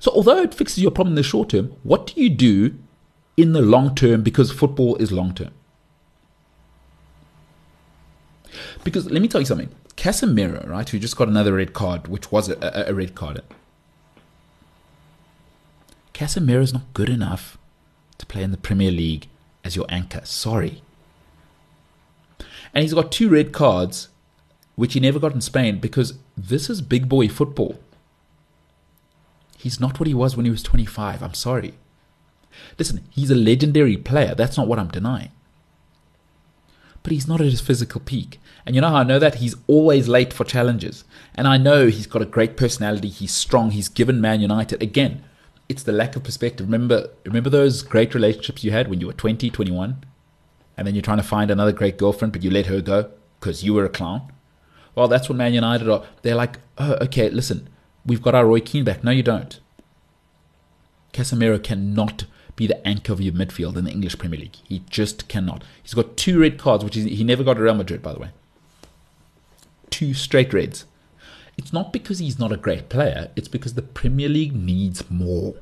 So although it fixes your problem in the short term, what do you do in the long term because football is long term? Because let me tell you something. Casemiro, right, who just got another red card, which was a, a, red card. Casemiro's not good enough play in the Premier League as your anchor. Sorry. And he's got two red cards, which he never got in Spain, because this is big boy football. He's not what he was when he was 25. I'm sorry. Listen, he's a legendary player. That's not what I'm denying but he's not at his physical peak. And you know how I know that? He's always late for challenges. And I know he's got a great personality. He's strong. He's given Man United, again, it's the lack of perspective. Remember, remember those great relationships you had when you were 20, 21, and then you're trying to find another great girlfriend, but you let her go because you were a clown. Well, that's what Man United are. They're like, oh, okay, listen, we've got our Roy Keane back. No, you don't. Casemiro cannot be the anchor of your midfield in the English Premier League. He just cannot. He's got two red cards, which he never got at Real Madrid, by the way. Two straight reds. It's not because he's not a great player, it's because the Premier League needs more.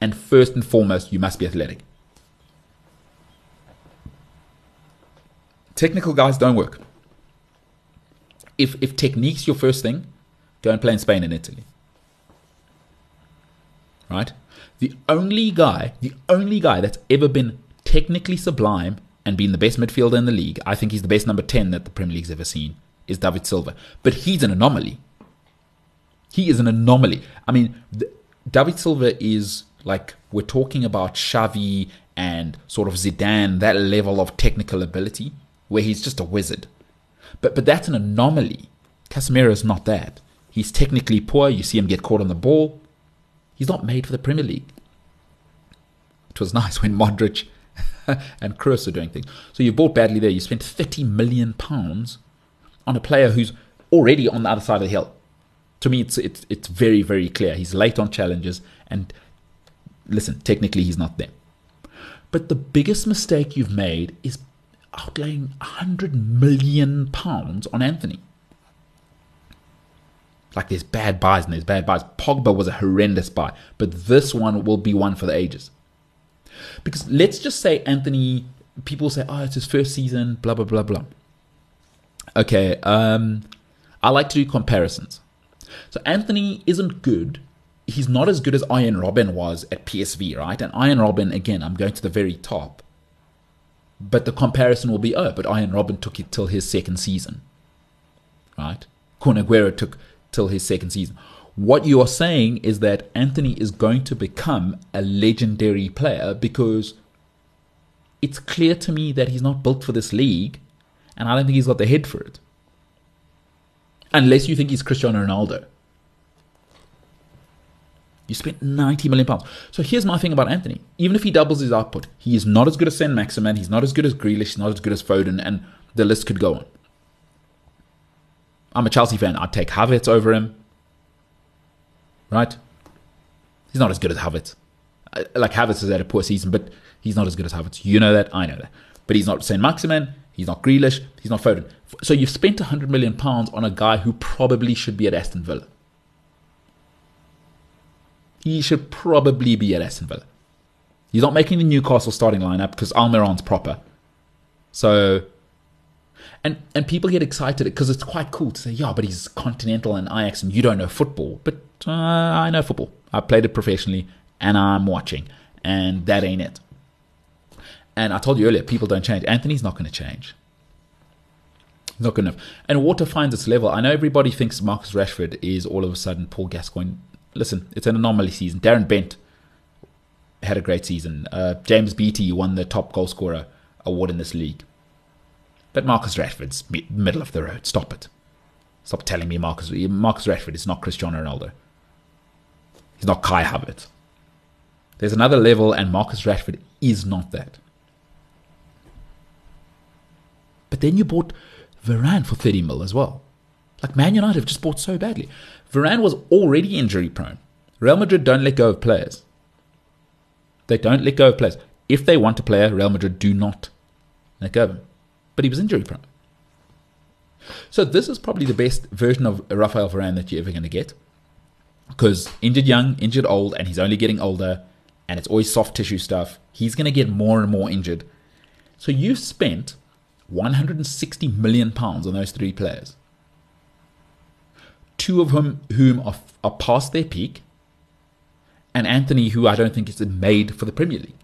And first and foremost, you must be athletic. Technical guys don't work. If if technique's your first thing, go and play in Spain and Italy. Right? The only guy, the only guy that's ever been technically sublime and been the best midfielder in the league, I think he's the best number 10 that the Premier League's ever seen, is David Silva. But he's an anomaly. He is an anomaly. I mean, the, David Silva is like, we're talking about Xavi and sort of Zidane, that level of technical ability, where he's just a wizard. But, but that's an anomaly. Casemiro is not that. He's technically poor. You see him get caught on the ball. He's not made for the Premier League. It was nice when Modric and Kroos are doing things. So you bought badly there. You spent 30 million pounds on a player who's already on the other side of the hill. To me, it's it's it's very very clear. He's late on challenges, and listen, technically he's not there. But the biggest mistake you've made is outlaying 100 million pounds on Antony. Like there's bad buys and there's bad buys. Pogba was a horrendous buy, but this one will be one for the ages. Because let's just say Antony, people say, oh, it's his first season, blah, blah, blah, blah. Okay, um, I like to do comparisons. So Antony isn't good. He's not as good as Arjen Robben was at PSV, right? And Arjen Robben, again, I'm going to the very top. But the comparison will be, oh, but Arjen Robben took it till his second season, right? Kun took till his second season. What you are saying is that Antony is going to become a legendary player because it's clear to me that he's not built for this league, and I don't think he's got the head for it. Unless you think he's Cristiano Ronaldo. You spent 90 million pounds. So here's my thing about Antony. Even if he doubles his output, he is not as good as Saint-Maximin, he's not as good as Grealish, he's not as good as Foden, and the list could go on. I'm a Chelsea fan. I'd take Havertz over him. Right? He's not as good as Havertz. Uh, like Havertz has had a poor season, but he's not as good as Havertz. You know that. I know that. But he's not Saint-Maximin. He's not Grealish. He's not Foden. So you've spent 100 million pounds on a guy who probably should be at Aston Villa. He should probably be at Aston Villa. He's not making the Newcastle starting lineup because Almiron's proper. So and and people get excited because it's quite cool to say, yeah, but he's Continental and Ajax, and you don't know football. But uh, I know football. I played it professionally, and I'm watching, and that ain't it. And I told you earlier, people don't change. Antony's not going to change. Not good enough. And water finds its level. I know everybody thinks Marcus Rashford is all of a sudden Paul Gascoigne. Listen, it's an anomaly season. Darren Bent had a great season. Uh, James Beattie won the top goal scorer award in this league. But Marcus Rashford's middle of the road. Stop it. Stop telling me Marcus Marcus Rashford is not Cristiano Ronaldo. He's not Kai Havertz. There's another level, and Marcus Rashford is not that. But then you bought Varane for 30 mil as well. Like Man United have just bought so badly. Varane was already injury prone. Real Madrid don't let go of players. They don't let go of players. If they want a player, Real Madrid do not let go of him but he was injury prone. So this is probably the best version of Rafael Varane that you're ever going to get, because injured young, injured old, and he's only getting older, and it's always soft tissue stuff. He's going to get more and more injured. So you spent 160 million pounds on those three players, two of whom whom are, are past their peak, and Antony, who I don't think is made for the Premier League.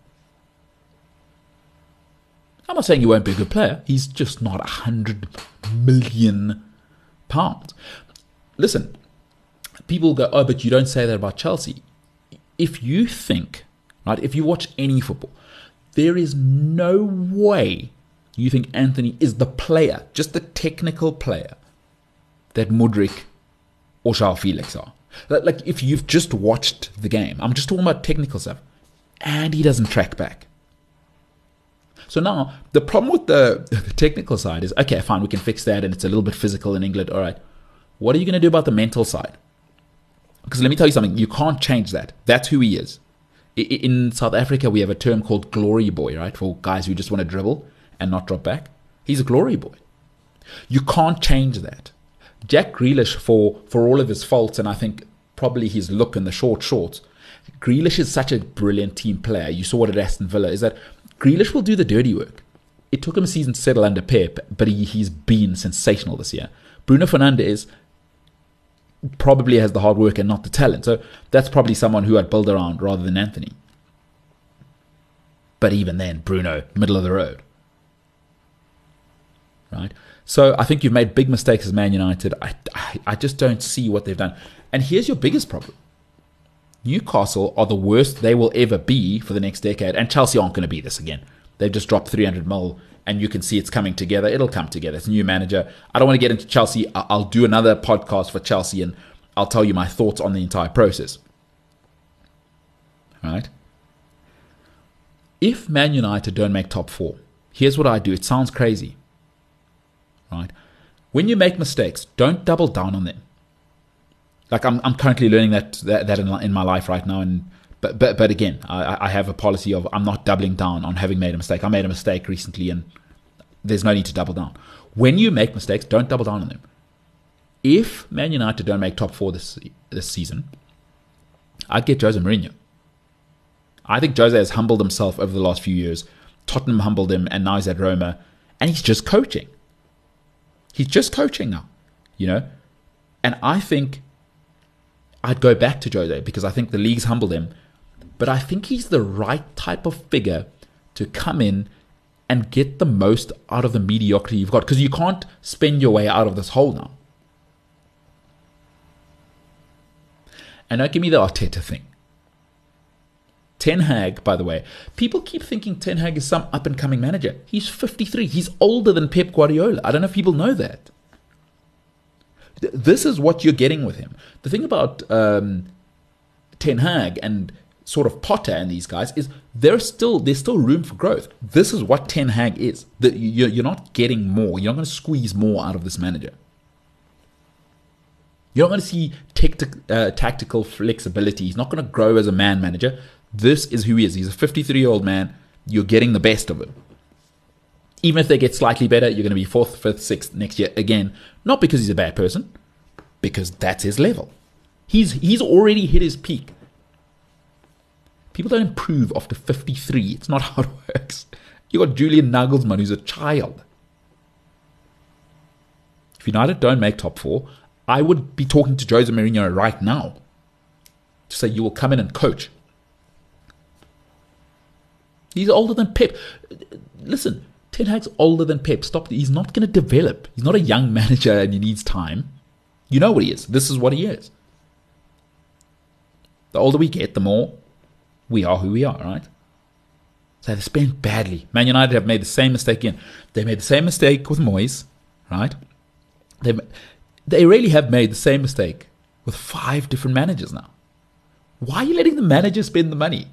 I'm not saying he won't be a good player. He's just not a hundred million pounds. Listen, people go, oh, but you don't say that about Chelsea. If you think, right, if you watch any football, there is no way you think Antony is the player, just the technical player, that Mudryk or João Felix are. Like, like if you've just watched the game, I'm just talking about technical stuff, and he doesn't track back. So now the problem with the, the technical side is okay, fine, we can fix that, and it's a little bit physical in England. All right, what are you going to do about the mental side? Because let me tell you something, you can't change that. That's who he is. In South Africa, we have a term called glory boy, right? For guys who just want to dribble and not drop back. He's a glory boy. You can't change that. Jack Grealish, for, for all of his faults, and I think probably his look in the short shorts, Grealish is such a brilliant team player. You saw what at Aston Villa is that Grealish will do the dirty work. It took him a season to settle under Pep, but he, he's been sensational this year. Bruno Fernandes probably has the hard work and not the talent. So that's probably someone who I'd build around rather than Antony. But even then, Bruno, middle of the road. Right? So I think you've made big mistakes as Man United. I, I, I just don't see what they've done. And here's your biggest problem Newcastle are the worst they will ever be for the next decade. And Chelsea aren't going to be this again. They've just dropped 300 mil and you can see it's coming together. It'll come together. It's a new manager. I don't want to get into Chelsea. I'll do another podcast for Chelsea and I'll tell you my thoughts on the entire process. All right? If Man United don't make top four, here's what I do. It sounds crazy. Right? When you make mistakes, don't double down on them. Like I'm, I'm currently learning that that, that in, in my life right now, and but but but again, I, I have a policy of I'm not doubling down on having made a mistake. I made a mistake recently, and there's no need to double down. When you make mistakes, don't double down on them. If Man United don't make top four this this season, I'd get Jose Mourinho. I think Jose has humbled himself over the last few years. Tottenham humbled him, and now he's at Roma, and he's just coaching. He's just coaching now, you know. And I think I'd go back to Jose because I think the league's humbled him but I think he's the right type of figure to come in and get the most out of the mediocrity you've got because you can't spend your way out of this hole now. And don't give me the Arteta thing. Ten Hag, by the way, people keep thinking Ten Hag is some up and coming manager. He's 53. He's older than Pep Guardiola. I don't know if people know that. This is what you're getting with him. The thing about um, Ten Hag and sort of Potter and these guys is there's still there's still room for growth. This is what Ten Hag is. That you're, not getting more. You're not going to squeeze more out of this manager. You're not going to see uh, tactical flexibility. He's not going to grow as a man manager. This is who he is. He's a 53 year old man. You're getting the best of him. Even if they get slightly better, you're going to be fourth, fifth, sixth next year again. Not because he's a bad person, because that's his level. He's he's already hit his peak. People don't improve after 53. It's not how it works. You got Julian Nagelsmann, who's a child. If United don't make top four, I would be talking to Jose Mourinho right now to say you will come in and coach. He's older than Pep. Listen, Ten Hag's older than Pep. Stop. He's not going to develop. He's not a young manager and he needs time. You know what he is. This is what he is. The older we get, the more we are who we are, right? So they spent badly. Man United have made the same mistake again. They made the same mistake with Moyes, right? They they really have made the same mistake with five different managers now. Why are you letting the manager spend the money?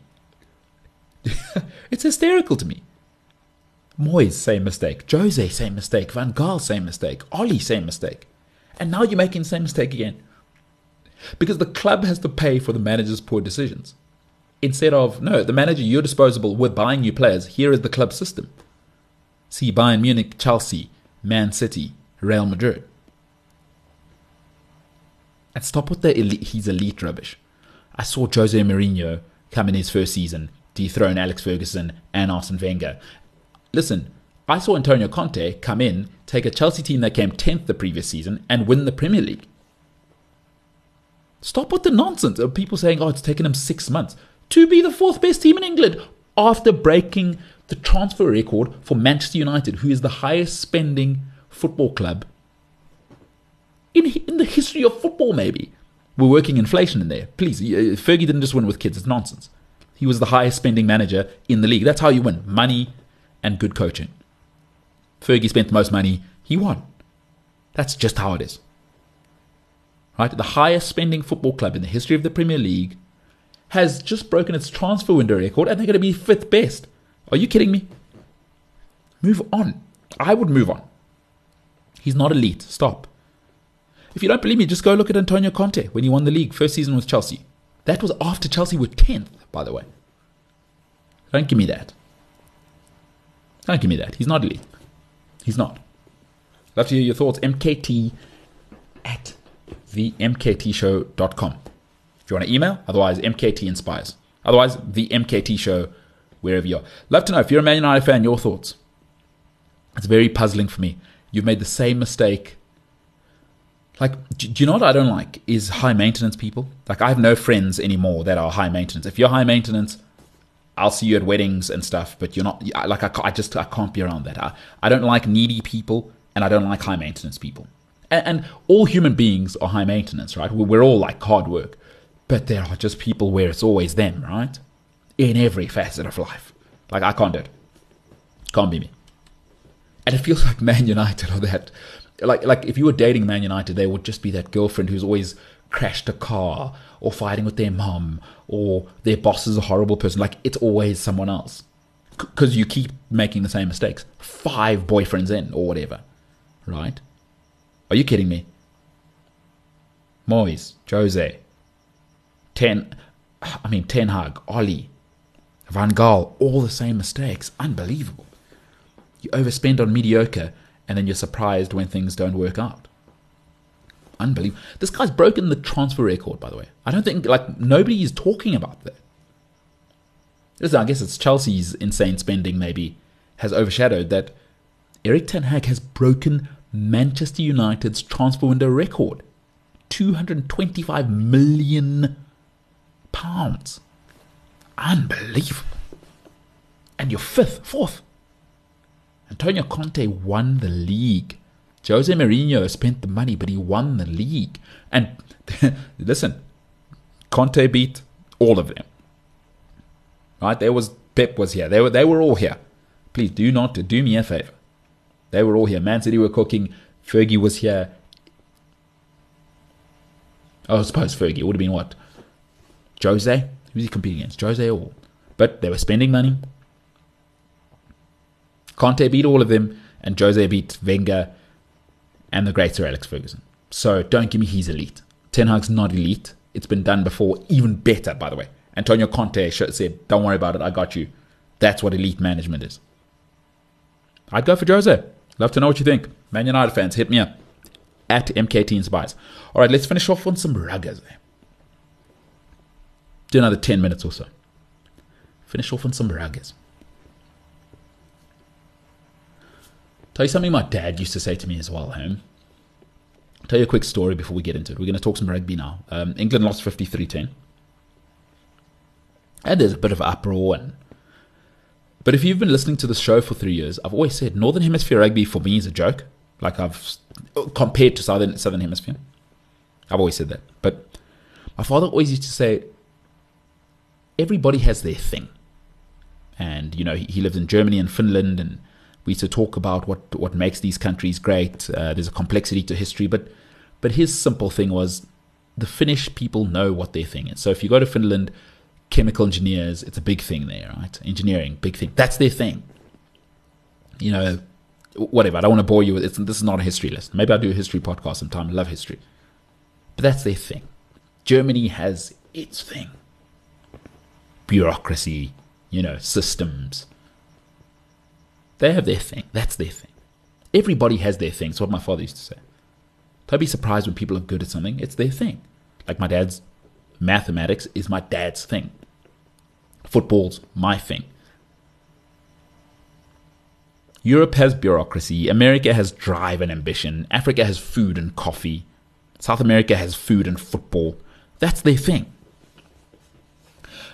it's hysterical to me. Moyes, same mistake. Jose, same mistake. Van Gaal, same mistake. Ole, same mistake. And now you're making the same mistake again. Because the club has to pay for the manager's poor decisions instead of no, the manager you're disposable. We're buying new players. Here is the club system. See Bayern Munich, Chelsea, Man City, Real Madrid. And stop with the elite, he's elite rubbish. I saw Jose Mourinho come in his first season, dethrone Alex Ferguson and Arsene Wenger. Listen, I saw Antonio Conte come in, take a Chelsea team that came 10th the previous season, and win the Premier League. Stop with the nonsense of people saying, oh, it's taken him six months to be the fourth best team in England after breaking the transfer record for Manchester United, who is the highest spending football club in, in the history of football, maybe. We're working inflation in there. Please, uh, Fergie didn't just win with kids. It's nonsense. He was the highest spending manager in the league. That's how you win money and good coaching. Fergie spent the most money. He won. That's just how it is. right? The highest spending football club in the history of the Premier League has just broken its transfer window record and they're going to be fifth best. Are you kidding me? Move on. I would move on. He's not elite. Stop. If you don't believe me, just go look at Antonio Conte when he won the league first season with Chelsea. That was after Chelsea were 10th, by the way. Don't give me that. Don't give me that. He's not elite. He's not. Love to hear your thoughts. MKT at the MKTshow.com. If you want to email, otherwise MKT Inspires. Otherwise, the MKT Show, wherever you are. Love to know if you're a Man United fan, your thoughts. It's very puzzling for me. You've made the same mistake. Like, do you know what I don't like? Is high maintenance people. Like, I have no friends anymore that are high maintenance. If you're high maintenance, I'll see you at weddings and stuff, but you're not like I, I just I can't be around that. I, I don't like needy people, and I don't like high maintenance people. And, and all human beings are high maintenance, right? We're all like hard work, but there are just people where it's always them, right? In every facet of life. Like I can't do it. Can't be me. And it feels like Man United or that. Like like if you were dating Man United, they would just be that girlfriend who's always crashed a car or fighting with their mum or their boss is a horrible person. Like it's always someone else because you keep making the same mistakes. Five boyfriends in or whatever, right? Are you kidding me? Moyes, Jose, Ten, I mean Ten Hag, Ollie, Van Gaal, all the same mistakes. Unbelievable. You overspend on mediocre and then you're surprised when things don't work out unbelievable. This guy's broken the transfer record, by the way. I don't think like nobody is talking about that. Listen, I guess it's Chelsea's insane spending maybe has overshadowed that. Erik Ten Hag has broken Manchester United's transfer window record, 225 million pounds. Unbelievable. And you're fifth, fourth. Antonio Conte won the league Jose Mourinho spent the money, but he won the league. And listen, Conte beat all of them. Right? There was Pep was here. They were they were all here. Please do not do me a favor. They were all here. Man City were cooking. Fergie was here. Oh, I suppose Fergie. It would have been what? Jose? Who was he competing against? Jose or but they were spending money. Conte beat all of them, and Jose beat Wenger and the great Sir Alex Ferguson. So don't give me he's elite. Ten Hag's not elite. It's been done before, even better, by the way. Antonio Conte said, Don't worry about it, I got you. That's what elite management is. I'd go for Jose. Love to know what you think. Man United fans, hit me up at MKT Inspires. All right, let's finish off on some ruggers. Do another 10 minutes or so. Finish off on some ruggers. Tell you something my dad used to say to me as well, home. Tell you a quick story before we get into it. We're going to talk some rugby now. Um, England lost 53 10. And there's a bit of uproar. And, but if you've been listening to this show for three years, I've always said Northern Hemisphere rugby for me is a joke. Like I've compared to Southern Southern Hemisphere. I've always said that. But my father always used to say, everybody has their thing. And, you know, he, he lived in Germany and Finland and we used to talk about what what makes these countries great. Uh, there's a complexity to history, but but his simple thing was the Finnish people know what their thing is. So if you go to Finland, chemical engineers, it's a big thing there, right? Engineering, big thing. That's their thing. You know, whatever. I don't want to bore you with it. This is not a history lesson. Maybe I'll do a history podcast sometime. I love history. But that's their thing. Germany has its thing. Bureaucracy, you know, systems, they have their thing. That's their thing. Everybody has their thing. It's what my father used to say. Don't be surprised when people are good at something. It's their thing. Like my dad's mathematics is my dad's thing. Football's my thing. Europe has bureaucracy. America has drive and ambition. Africa has food and coffee. South America has food and football. That's their thing.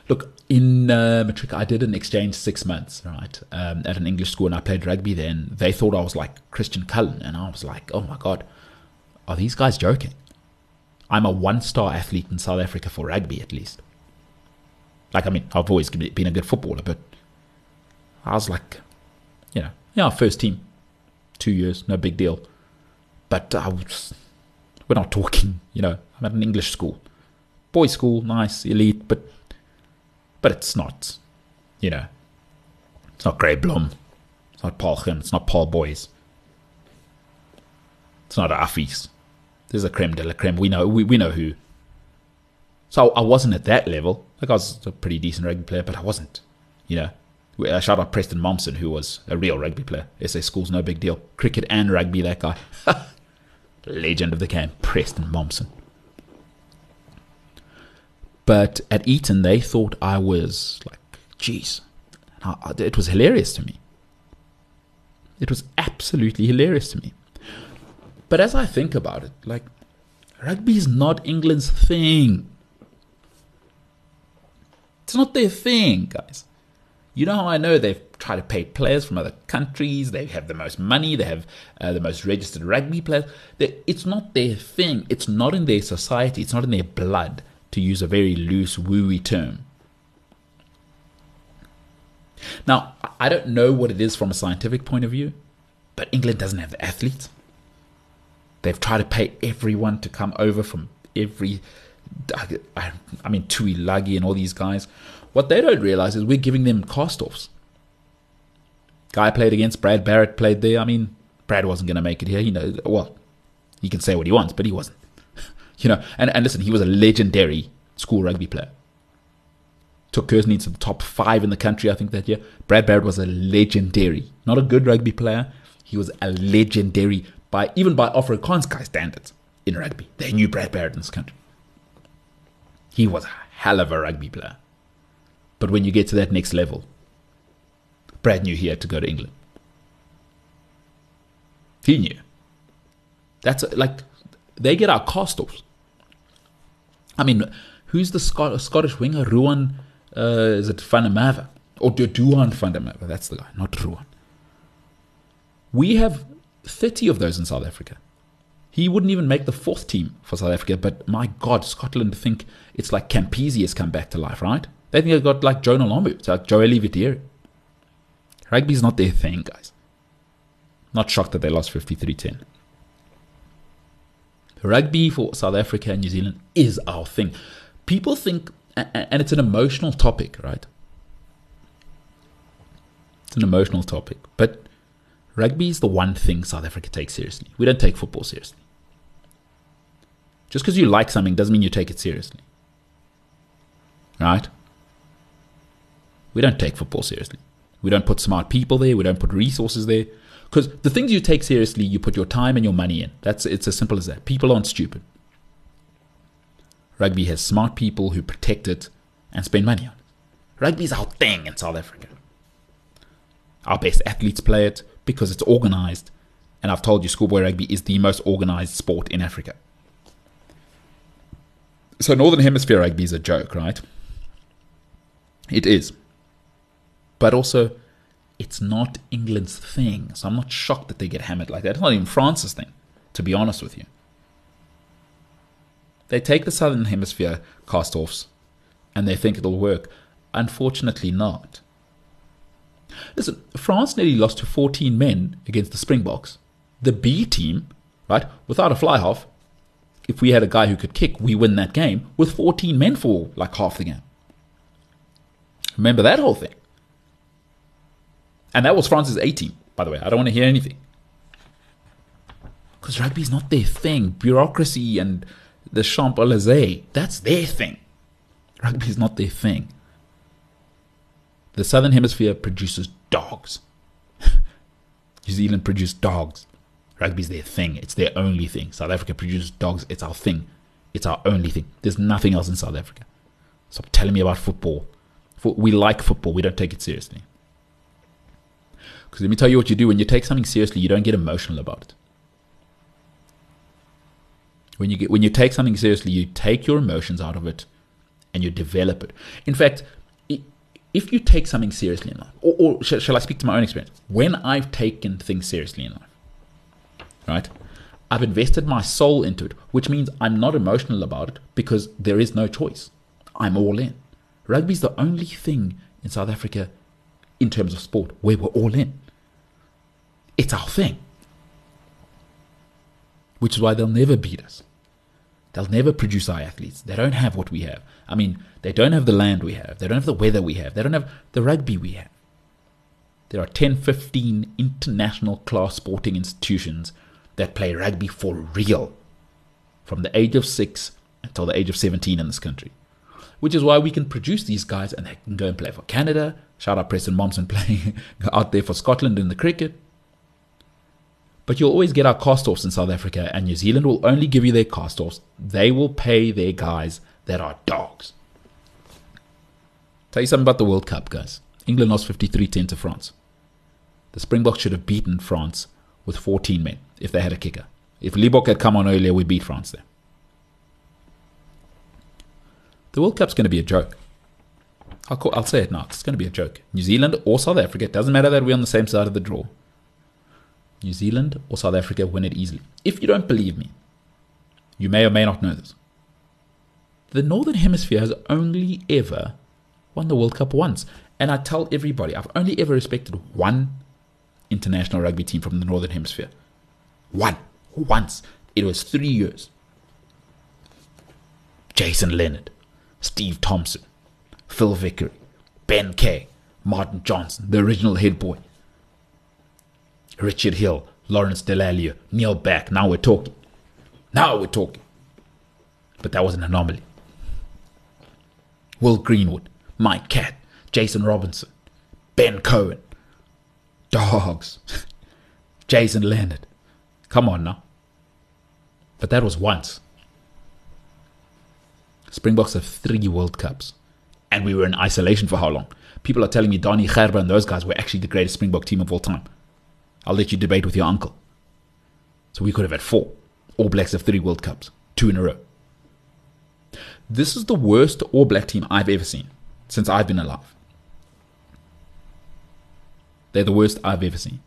Look, in uh, matric, I did an exchange six months, right, um, at an English school, and I played rugby. Then they thought I was like Christian Cullen, and I was like, oh my god, are these guys joking? I'm a one-star athlete in South Africa for rugby, at least. Like, I mean, I've always been a good footballer, but I was like, you know, yeah, first team, two years, no big deal. But I was, We're not talking, you know, I'm at an English school. Boys' school, nice, elite, but but it's not, you know, it's not Grey Bloem. It's not Paarl Gim. It's not Paarl Boys. It's not Affies. is a creme de la creme. We know we, we know who. So I wasn't at that level. Like I was a pretty decent rugby player, but I wasn't. You know, I uh, shout out Preston Mommsen, who was a real rugby player. SA School's no big deal. Cricket and rugby, that guy. Legend of the game, Preston Mommsen. But at Eton, they thought I was like, geez. It was hilarious to me. It was absolutely hilarious to me. But as I think about it, like, rugby is not England's thing. It's not their thing, guys. You know how I know they've tried to pay players from other countries. They have the most money. They have uh, the most registered rugby players. They, it's not their thing. It's not in their society. It's not in their blood, to use a very loose, wooey term. Now, I don't know what it is from a scientific point of view, but England doesn't have the athletes. They've tried to pay everyone to come over from every, I mean, Tuilagi and all these guys. What they don't realize is we're giving them cast offs. Guy played against Brad Barritt, played there. I mean, Brad wasn't going to make it here. You know, well, he can say what he wants, but he wasn't. You know, and, and listen, he was a legendary school rugby player. Took Kearsney to the top five in the country, I think, that year. Brad Barritt was a legendary, not a good rugby player. He was a legendary by even by Afrikaans guy standards in rugby. They knew Brad Barritt in this country. He was a hell of a rugby player. But when you get to that next level, Brad knew he had to go to England. He knew. That's like they get our cast offs. I mean, who's the Scot- Scottish winger? Ruan, uh, is it Merwe? Or Duhan Merwe? That's the guy, not Ruan. We have 30 of those in South Africa. He wouldn't even make the fourth team for South Africa, but my God, Scotland think it's like Campese has come back to life, right? They think they've got like Jonah Lomu, it's like Joeli Rugby Rugby's not their thing, guys. Not shocked that they lost 53 10. Rugby for South Africa and New Zealand is our thing. People think, and it's an emotional topic, right? It's an emotional topic. But rugby is the one thing South Africa takes seriously. We don't take football seriously. Just because you like something doesn't mean you take it seriously. Right? We don't take football seriously. We don't put smart people there. We don't put resources there. Because the things you take seriously, you put your time and your money in. That's it's as simple as that. People aren't stupid. Rugby has smart people who protect it and spend money on it. Rugby is our thing in South Africa. Our best athletes play it because it's organized. And I've told you, schoolboy rugby is the most organized sport in Africa. So, Northern Hemisphere rugby is a joke, right? It is but also it's not England's thing. So I'm not shocked that they get hammered like that. It's not even France's thing, to be honest with you. They take the Southern Hemisphere cast offs and they think it'll work. Unfortunately, not. Listen, France nearly lost to 14 men against the Springboks. The B team, right, without a fly half, if we had a guy who could kick, we win that game with 14 men for like half the game. Remember that whole thing. And that was France's A team, by the way. I don't want to hear anything. Because rugby is not their thing. Bureaucracy and the Champs Elysees, that's their thing. Rugby is not their thing. The Southern Hemisphere produces dogs. New Zealand produces dogs. Rugby is their thing. It's their only thing. South Africa produces dogs. It's our thing. It's our only thing. There's nothing else in South Africa. Stop telling me about football. We like football. We don't take it seriously. Because let me tell you what you do when you take something seriously, you don't get emotional about it. When you get when you take something seriously, you take your emotions out of it and you develop it. In fact, if you take something seriously in life, or, or shall, shall I speak to my own experience? When I've taken things seriously in life, right? I've invested my soul into it, which means I'm not emotional about it because there is no choice. I'm all in. Rugby is the only thing in South Africa in terms of sport where we're all in. It's our thing. Which is why they'll never beat us. They'll never produce our athletes. They don't have what we have. I mean, they don't have the land we have. They don't have the weather we have. They don't have the rugby we have. There are 10, 15 international class sporting institutions that play rugby for real from the age of six until the age of 17 in this country. Which is why we can produce these guys and they can go and play for Canada. Shout out Preston Mommsen playing out there for Scotland in the cricket. But you'll always get our cast offs in South Africa, and New Zealand will only give you their cast offs. They will pay their guys that are dogs. Tell you something about the World Cup, guys. England lost 53 10 to France. The Springboks should have beaten France with 14 men if they had a kicker. If Libbok had come on earlier, we beat France there. The World Cup's going to be a joke. I'll, call, I'll say it now. It's going to be a joke. New Zealand or South Africa, it doesn't matter that we're on the same side of the draw. New Zealand or South Africa win it easily. If you don't believe me, you may or may not know this. The Northern Hemisphere has only ever won the World Cup once. And I tell everybody, I've only ever respected one international rugby team from the Northern Hemisphere. One. Once. It was three years. Jason Leonard, Steve Thompson, Phil Vickery, Ben Kay, Martin Johnson, the original head boy, Richard Hill, Lawrence Dallaglio, Neil Back. Now we're talking. Now we're talking. But that was an anomaly. Will Greenwood, Mike Catt, Jason Robinson, Ben Cohen, Dogs, Jason Leonard. Come on now. But that was once. Springboks have three World Cups. And we were in isolation for how long? People are telling me Danie Gerber and those guys were actually the greatest Springbok team of all time. I'll let you debate with your uncle. So we could have had four. All Blacks have three World Cups, two in a row. This is the worst All Black team I've ever seen since I've been alive. They're the worst I've ever seen.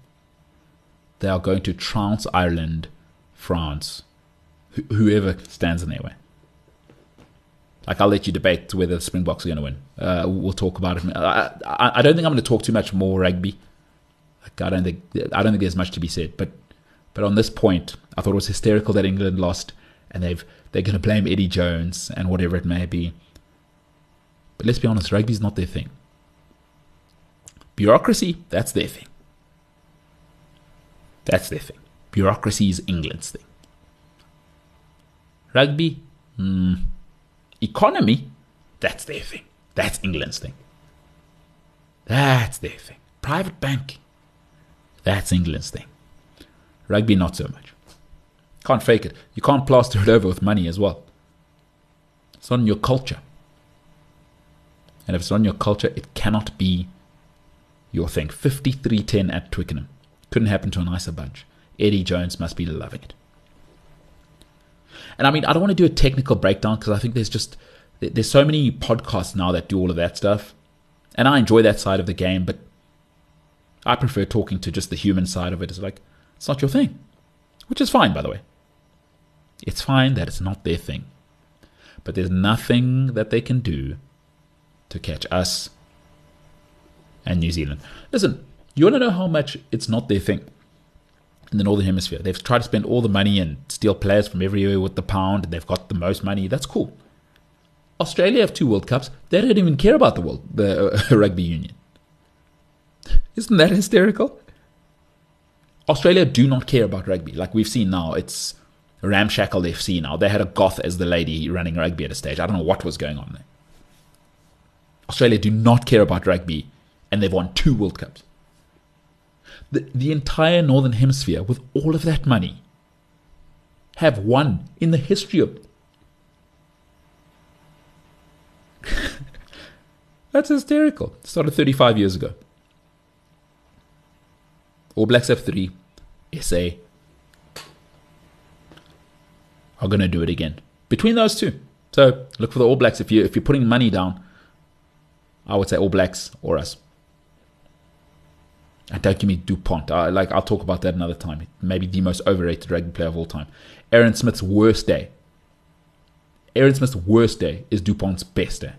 They are going to trounce Ireland, France, wh- whoever stands in their way. Like I'll let you debate whether the Springboks are going to win. Uh, we'll talk about it. I, I, I don't think I'm going to talk too much more rugby. I don't think I don't think there's much to be said. But but on this point, I thought it was hysterical that England lost, and they've they're going to blame Eddie Jones and whatever it may be. But let's be honest, rugby's not their thing. Bureaucracy, that's their thing. That's their thing. Bureaucracy is England's thing. Rugby, hmm. economy, that's their thing. That's England's thing. That's their thing. Private banking, that's England's thing. Rugby, not so much. Can't fake it. You can't plaster it over with money as well. It's not in your culture. And if it's not in your culture, it cannot be your thing. 53 10 at Twickenham. Couldn't happen to a nicer bunch. Eddie Jones must be loving it. And I mean, I don't want to do a technical breakdown because I think there's just there's so many podcasts now that do all of that stuff, and I enjoy that side of the game. But I prefer talking to just the human side of it. It's like it's not your thing, which is fine, by the way. It's fine that it's not their thing, but there's nothing that they can do to catch us and New Zealand. Listen, you want to know how much it's not their thing in the Northern Hemisphere? They've tried to spend all the money and steal players from everywhere with the pound, and they've got the most money. That's cool. Australia have two World Cups. They don't even care about the world, the uh, rugby union. Isn't that hysterical? Australia do not care about rugby. Like we've seen now, it's ramshackle FC now. They had a goth as the lady running rugby at a stage. I don't know what was going on there. Australia do not care about rugby, and they've won two World Cups. The, the entire Northern Hemisphere, with all of that money, have won in the history of. That's hysterical. It started 35 years ago. All Blacks have three. SA are going to do it again. Between those two. So look for the All Blacks. If, you, if you're putting money down, I would say All Blacks or us. And don't give me Dupont. I, like I'll talk about that another time. Maybe the most overrated rugby player of all time. Aaron Smith's worst day. Aaron Smith's worst day is Dupont's best day.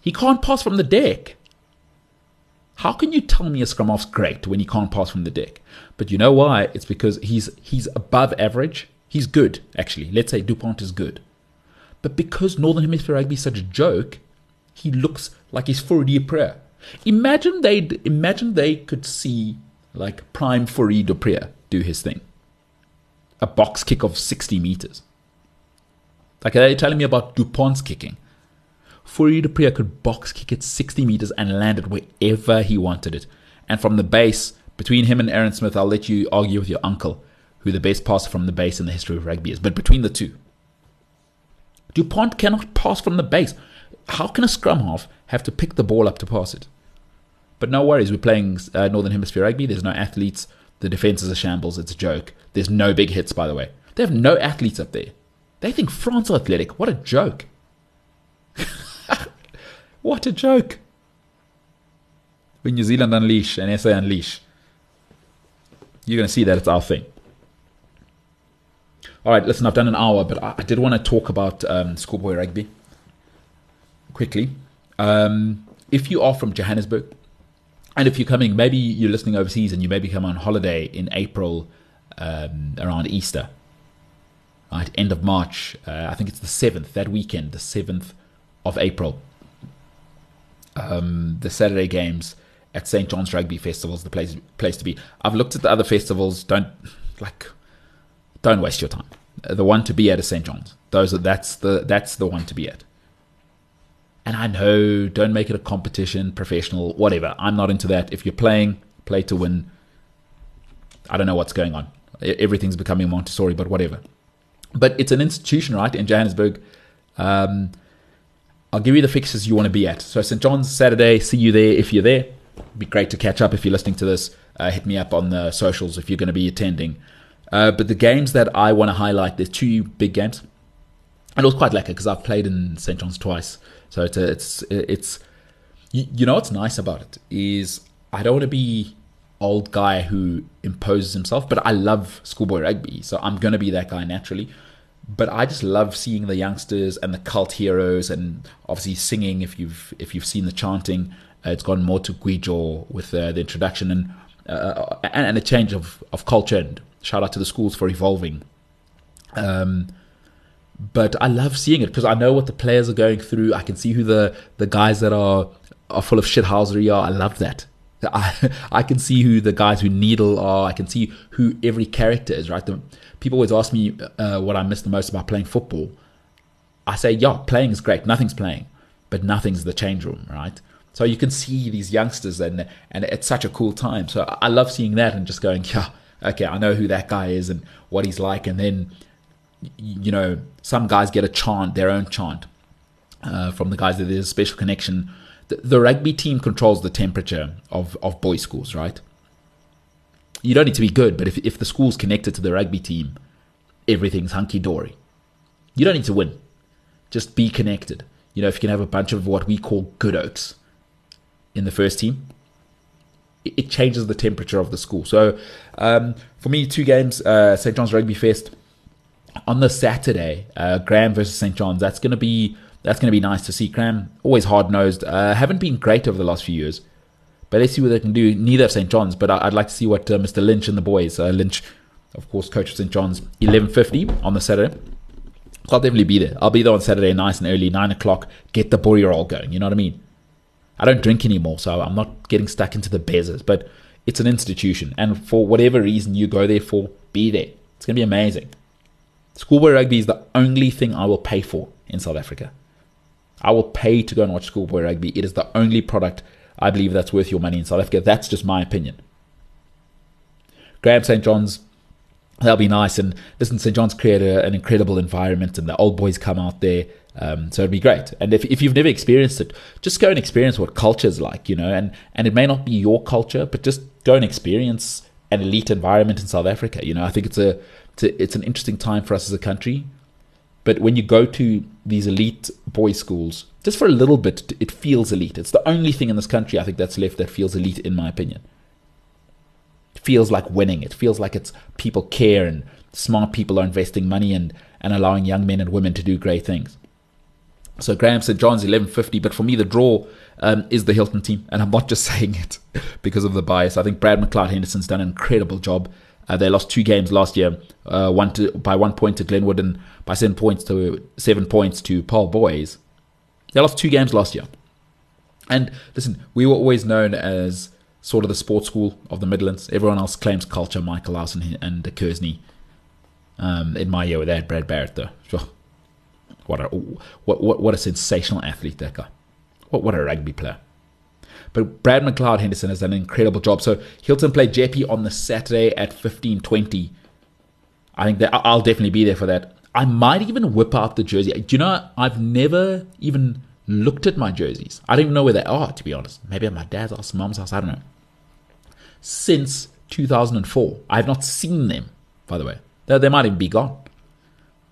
He can't pass from the deck. How can you tell me a scrum half's great when he can't pass from the deck? But you know why? It's because he's he's above average He's good, actually. Let's say Dupont is good. But because Northern Hemisphere rugby is such a joke, he looks like he's Fourie du Imagine they imagine they could see like prime Fourie du do his thing. A box kick of 60 meters. Like are telling me about Dupont's kicking? Fourie du could box kick it 60 meters and land it wherever he wanted it. And from the base, between him and Aaron Smith, I'll let you argue with your uncle who the best passer from the base in the history of rugby is. But between the two, Dupont cannot pass from the base. How can a scrum half have to pick the ball up to pass it? But no worries, we're playing uh, Northern Hemisphere rugby. There's no athletes. The defense is a shambles. It's a joke. There's no big hits, by the way. They have no athletes up there. They think France are athletic. What a joke. what a joke. When New Zealand unleash and SA unleash, you're going to see that it's our thing. All right, listen, I've done an hour, but I, did want to talk about um, schoolboy rugby quickly. Um, if you are from Johannesburg, and if you're coming, maybe you're listening overseas and you maybe come on holiday in April um, around Easter, right? End of March. Uh, I think it's the 7th, that weekend, the 7th of April. Um, the Saturday games at St. John's Rugby Festival is the place, place to be. I've looked at the other festivals. Don't, like, don't waste your time. The one to be at is St. John's. Those are, that's the that's the one to be at. And I know, don't make it a competition, professional, whatever. I'm not into that. If you're playing, play to win. I don't know what's going on. Everything's becoming Montessori, but whatever. But it's an institution, right, in Johannesburg. Um, I'll give you the fixes you want to be at. So St. John's Saturday, see you there if you're there. It'd be great to catch up if you're listening to this. Uh, hit me up on the socials if you're going to be attending. Uh, but the games that I want to highlight, there's two big games, and it was quite lekker because I've played in St John's twice. So it's a, it's it's you, you know what's nice about it is I don't want to be old guy who imposes himself, but I love schoolboy rugby, so I'm gonna be that guy naturally. But I just love seeing the youngsters and the cult heroes, and obviously singing. If you've if you've seen the chanting, uh, it's gone more to Gwijo with uh, the introduction and, uh, and and a change of of culture and Shout out to the schools for evolving. Um, but I love seeing it because I know what the players are going through. I can see who the, the guys that are are full of shithousery are. I love that. I I can see who the guys who needle are. I can see who every character is. Right. The, people always ask me uh, what I miss the most about playing football. I say, yeah, playing is great. Nothing's playing, but nothing's the change room. Right. So you can see these youngsters and and it's such a cool time. So I love seeing that and just going, yeah, okay, I know who that guy is and what he's like. And then, you know, some guys get a chant, their own chant uh, from the guys that there's a special connection. The, the rugby team controls the temperature of, of boys' schools, right? You don't need to be good, but if, if the school's connected to the rugby team, everything's hunky dory. You don't need to win. Just be connected. You know, if you can have a bunch of what we call good oaks in the first team, it changes the temperature of the school. So um, for me, two games: uh, St John's Rugby Fest on the Saturday, uh, Graeme versus St John's. That's gonna be that's gonna be nice to see. Graeme, always hard nosed. Uh, haven't been great over the last few years, but let's see what they can do. Neither of St John's, but I'd like to see what uh, Mr. Lynch and the boys. Uh, Lynch, of course, coach of St John's. Eleven fifty on the Saturday. I'll definitely be there. I'll be there on Saturday, nice and early, nine o'clock. Get the body roll going. You know what I mean? I don't drink anymore, so I'm not getting stuck into the bezes. But it's an institution, and for whatever reason you go there for, be there. It's going to be amazing. Schoolboy rugby is the only thing I will pay for in South Africa. I will pay to go and watch schoolboy rugby. It is the only product I believe that's worth your money in South Africa. That's just my opinion. Graeme St. John's, that'll be nice. And listen, St. John's created an incredible environment, and the old boys come out there. Um, so it'd be great. And if, if you've never experienced it, just go and experience what culture is like, you know, and, and it may not be your culture, but just go and experience an elite environment in South Africa. You know, I think it's a, it's, a, it's an interesting time for us as a country. But when you go to these elite boys' schools, just for a little bit, it feels elite. It's the only thing in this country I think that's left that feels elite, in my opinion. It feels like winning. It feels like it's people care and smart people are investing money and, and allowing young men and women to do great things. So Graeme St John's 1150, but for me the draw um, is the Hilton team, and I'm not just saying it because of the bias. I think Brad McLeod Henderson's done an incredible job. Uh, they lost two games last year, uh, one to, by one point to Glenwood and by seven points to seven points to Paarl Boys. They lost two games last year. And listen, we were always known as sort of the sports school of the Midlands. Everyone else claims culture, Michael Lawson and Kearsney. Um, in my year, they had Brad Barritt, though. What a, what, what, what a sensational athlete, that guy. What, what a rugby player. But Brad McLeod Henderson has done an incredible job. So Hilton played JP on the Saturday at 15.20. I think that I'll definitely be there for that. I might even whip out the jersey. Do you know, I've never even looked at my jerseys. I don't even know where they are, to be honest. Maybe at my dad's house, mom's house, I don't know. Since 2004. I have not seen them, by the way. They, they might even be gone.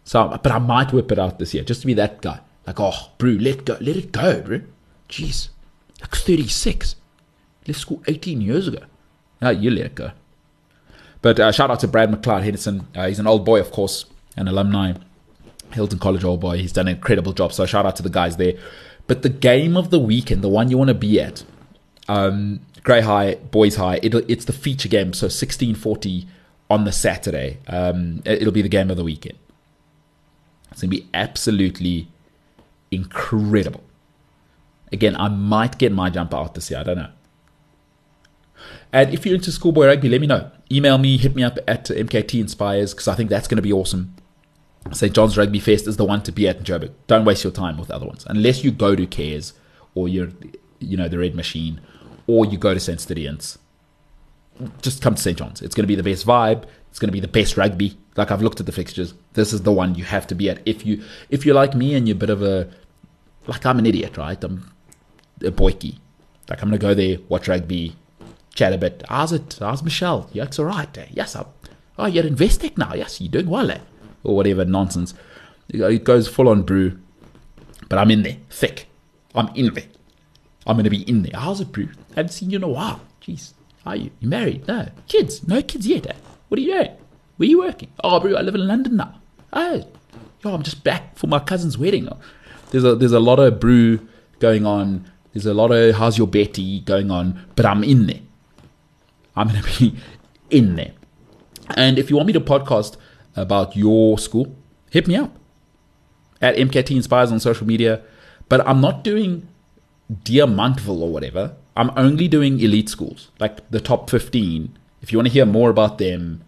So, but I might whip it out this year just to be that guy. Like, oh, bro, let go, let it go, bro. Jeez, like 36. Left school 18 years ago. Ah, you let it go. But uh, shout out to Brad McLeod Henderson. Uh, he's an old boy, of course, an alumni, Hilton College old boy. He's done an incredible job. So shout out to the guys there. But the game of the weekend, the one you want to be at, um, Grey High, Boys High, it's the feature game. So 1640 on the Saturday. Um, it'll be the game of the weekend. It's going to be absolutely incredible. Again, I might get my jumper out this year. I don't know. And if you're into schoolboy rugby, let me know. Email me, hit me up at MKT Inspires because I think that's going to be awesome. St. John's Rugby Fest is the one to be at in Joburg. Don't waste your time with other ones unless you go to Cares or you're, you know, the Red Machine or you go to St. Stithians. Just come to St. John's. It's going to be the best vibe. It's going to be the best rugby. Like I've looked at the fixtures. This is the one you have to be at if you if you're like me and you're a bit of a like I'm an idiot, right? I'm a boykie. Like I'm gonna go there, watch rugby, chat a bit. How's it? How's Michelle? Yeah, it's alright. Eh? Yes, I'm. Oh, you're in Investec now. Yes, you're doing well, eh? or whatever nonsense. It goes full on brew, but I'm in there, thick. I'm in there. I'm gonna be in there. How's it, brew? I haven't seen you in a while. Jeez, are you? You married? No kids? No kids yet. Eh? What are you doing? Where are you working? Oh, brew, I live in London now. Oh, yo, I'm just back for my cousin's wedding. There's a there's a lot of brew going on. There's a lot of how's your Betty going on, but I'm in there. I'm gonna be in there. And if you want me to podcast about your school, hit me up at MKT Inspires on social media. But I'm not doing Diamantville or whatever. I'm only doing elite schools, like the top 15. If you want to hear more about them,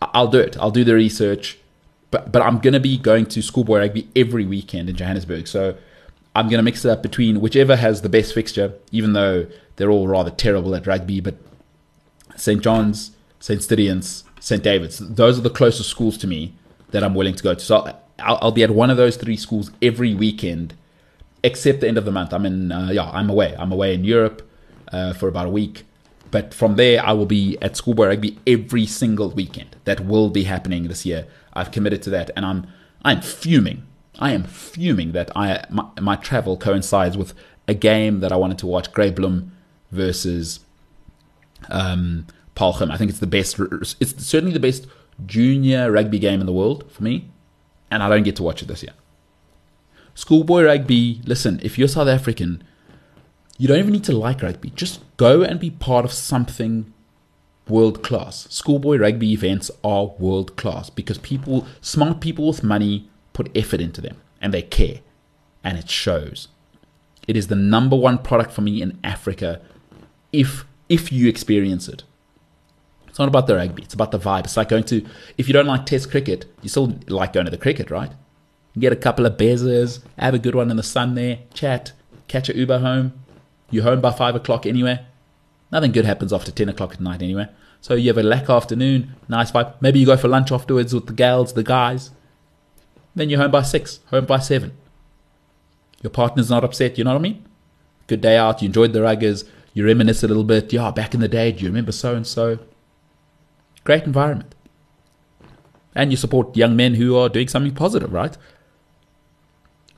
I'll do it. I'll do the research. But but I'm gonna be going to schoolboy rugby every weekend in Johannesburg. So I'm gonna mix it up between whichever has the best fixture, even though they're all rather terrible at rugby. But St. John's, St. Stithians, St. David's, those are the closest schools to me that I'm willing to go to. So I'll, I'll be at one of those three schools every weekend, except the end of the month. I'm in uh, yeah, I'm away. I'm away in Europe uh, for about a week. But from there, I will be at schoolboy rugby every single weekend. That will be happening this year. I've committed to that, and I'm I'm fuming. I am fuming that I my, my travel coincides with a game that I wanted to watch, Grey Bloem versus um. I think it's the best. It's certainly the best junior rugby game in the world for me, and I don't get to watch it this year. Schoolboy rugby. Listen, if you're South African, you don't even need to like rugby. Just go and be part of something world class. Schoolboy rugby events are world class because people, smart people with money, put effort into them and they care, and it shows. It is the number one product for me in Africa if if you experience it. It's not about the rugby, it's about the vibe. It's like going to if you don't like test cricket, you still like going to the cricket, right? Get a couple of bezzers, have a good one in the sun there, chat, catch a Uber home, you're home by five o'clock anyway. Nothing good happens after 10 o'clock at night anyway. So you have a lack afternoon, nice vibe. Maybe you go for lunch afterwards with the gals, the guys. Then you're home by six, home by seven. Your partner's not upset, you know what I mean? Good day out, you enjoyed the ruggers, you reminisce a little bit. Yeah, back in the day, do you remember so and so? Great environment. And you support young men who are doing something positive, right?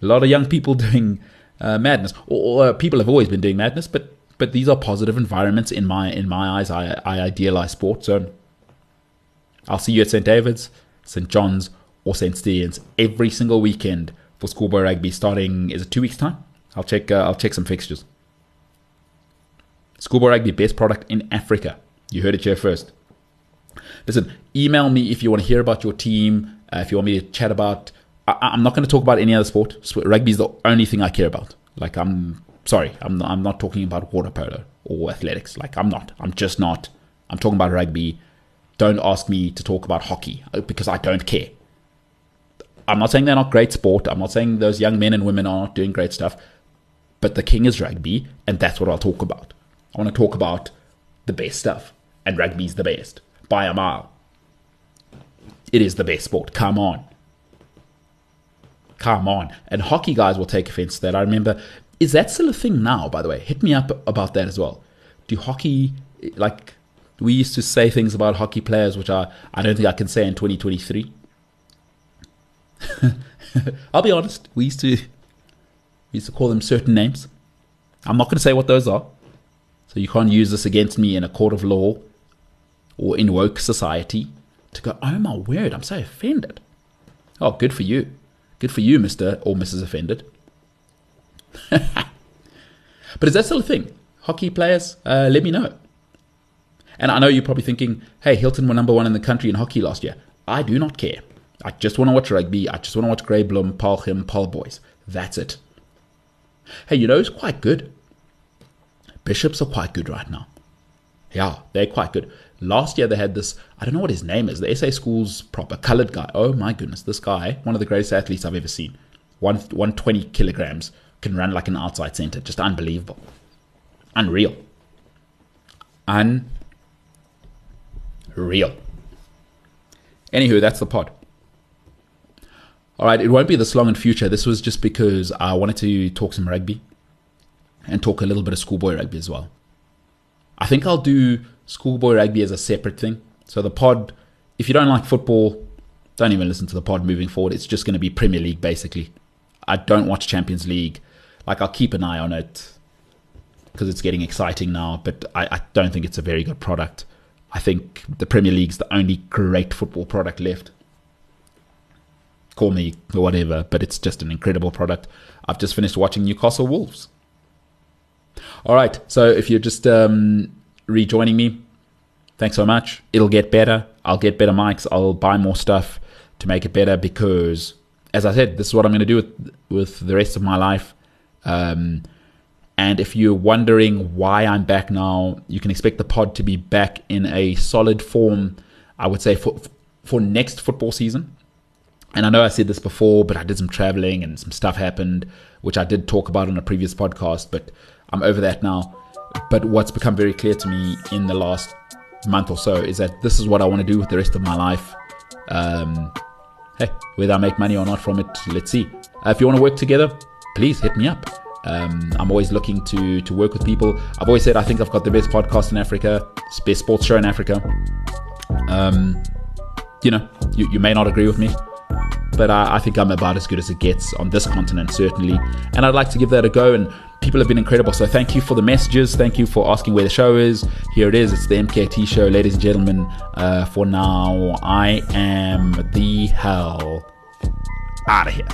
A lot of young people doing uh, madness. Or, or, uh, people have always been doing madness, but but these are positive environments in my in my eyes. I, I idealize sport, so I'll see you at St David's, St John's, or St Stithians every single weekend for schoolboy rugby. Starting is it two weeks time? I'll check. Uh, I'll check some fixtures. Schoolboy rugby best product in Africa. You heard it here first. Listen, email me if you want to hear about your team, uh, if you want me to chat about. I, I'm not going to talk about any other sport. Rugby is the only thing I care about. Like, I'm sorry, I'm not, I'm not talking about water polo or athletics. Like, I'm not. I'm just not. I'm talking about rugby. Don't ask me to talk about hockey uh, because I don't care. I'm not saying they're not great sport. I'm not saying those young men and women are not doing great stuff. But the king is rugby, and that's what I'll talk about. I want to talk about the best stuff, and rugby's the best by a mile. It is the best sport. Come on. Come on. And hockey guys will take offense to that. I remember, is that still a thing now, by the way? Hit me up about that as well. Do hockey, like, we used to say things about hockey players, which I, I don't think I can say in 2023. I'll be honest, we used to we used to call them certain names. I'm not going to say what those are. So you can't use this against me in a court of law or in woke society to go, oh my word, I'm so offended. Oh, good for you. Good for you, Mr. or Mrs. Offended. but is that still a thing? Hockey players, uh, let me know. And I know you're probably thinking, hey, Hilton were number one in the country in hockey last year. I do not care. I just want to watch rugby. I just want to watch Grey Bloem, Paarlgem, Paarl Boys. That's it. Hey, you know it's quite good? Bishops are quite good right now. Yeah, they're quite good. Last year they had this, I don't know what his name is, the SA Schools proper coloured guy. Oh my goodness, this guy, one of the greatest athletes I've ever seen. One, 120 kilograms, can run like an outside centre. Just unbelievable. Unreal. Unreal. Anywho, that's the pod. All right, it won't be this long in future. This was just because I wanted to talk some rugby and talk a little bit of schoolboy rugby as well. I think I'll do schoolboy rugby as a separate thing. So the pod, if you don't like football, don't even listen to the pod moving forward. It's just going to be Premier League basically. I don't watch Champions League. Like I'll keep an eye on it because it's getting exciting now, but I, I don't think it's a very good product. I think the Premier League's the only great football product left call me or whatever, but it's just an incredible product. I've just finished watching Newcastle Wolves. All right, so if you're just um, rejoining me, thanks so much. It'll get better. I'll get better mics. I'll buy more stuff to make it better because, as I said, this is what I'm going to do with with the rest of my life. Um, and if you're wondering why I'm back now, you can expect the pod to be back in a solid form. I would say for for next football season. And I know I said this before, but I did some traveling and some stuff happened, which I did talk about on a previous podcast, but I'm over that now. But what's become very clear to me in the last month or so is that this is what I want to do with the rest of my life. Um, hey, whether I make money or not from it, let's see. Uh, if you want to work together, please hit me up. Um, I'm always looking to to work with people. I've always said I think I've got the best podcast in Africa, best sports show in Africa. Um, you know, you, you may not agree with me, but I, I, think I'm about as good as it gets on this continent, certainly. And I'd like to give that a go. And people have been incredible. So thank you for the messages. Thank you for asking where the show is. Here it is. It's the MKT show, ladies and gentlemen. Uh, for now, I am the hell out of here.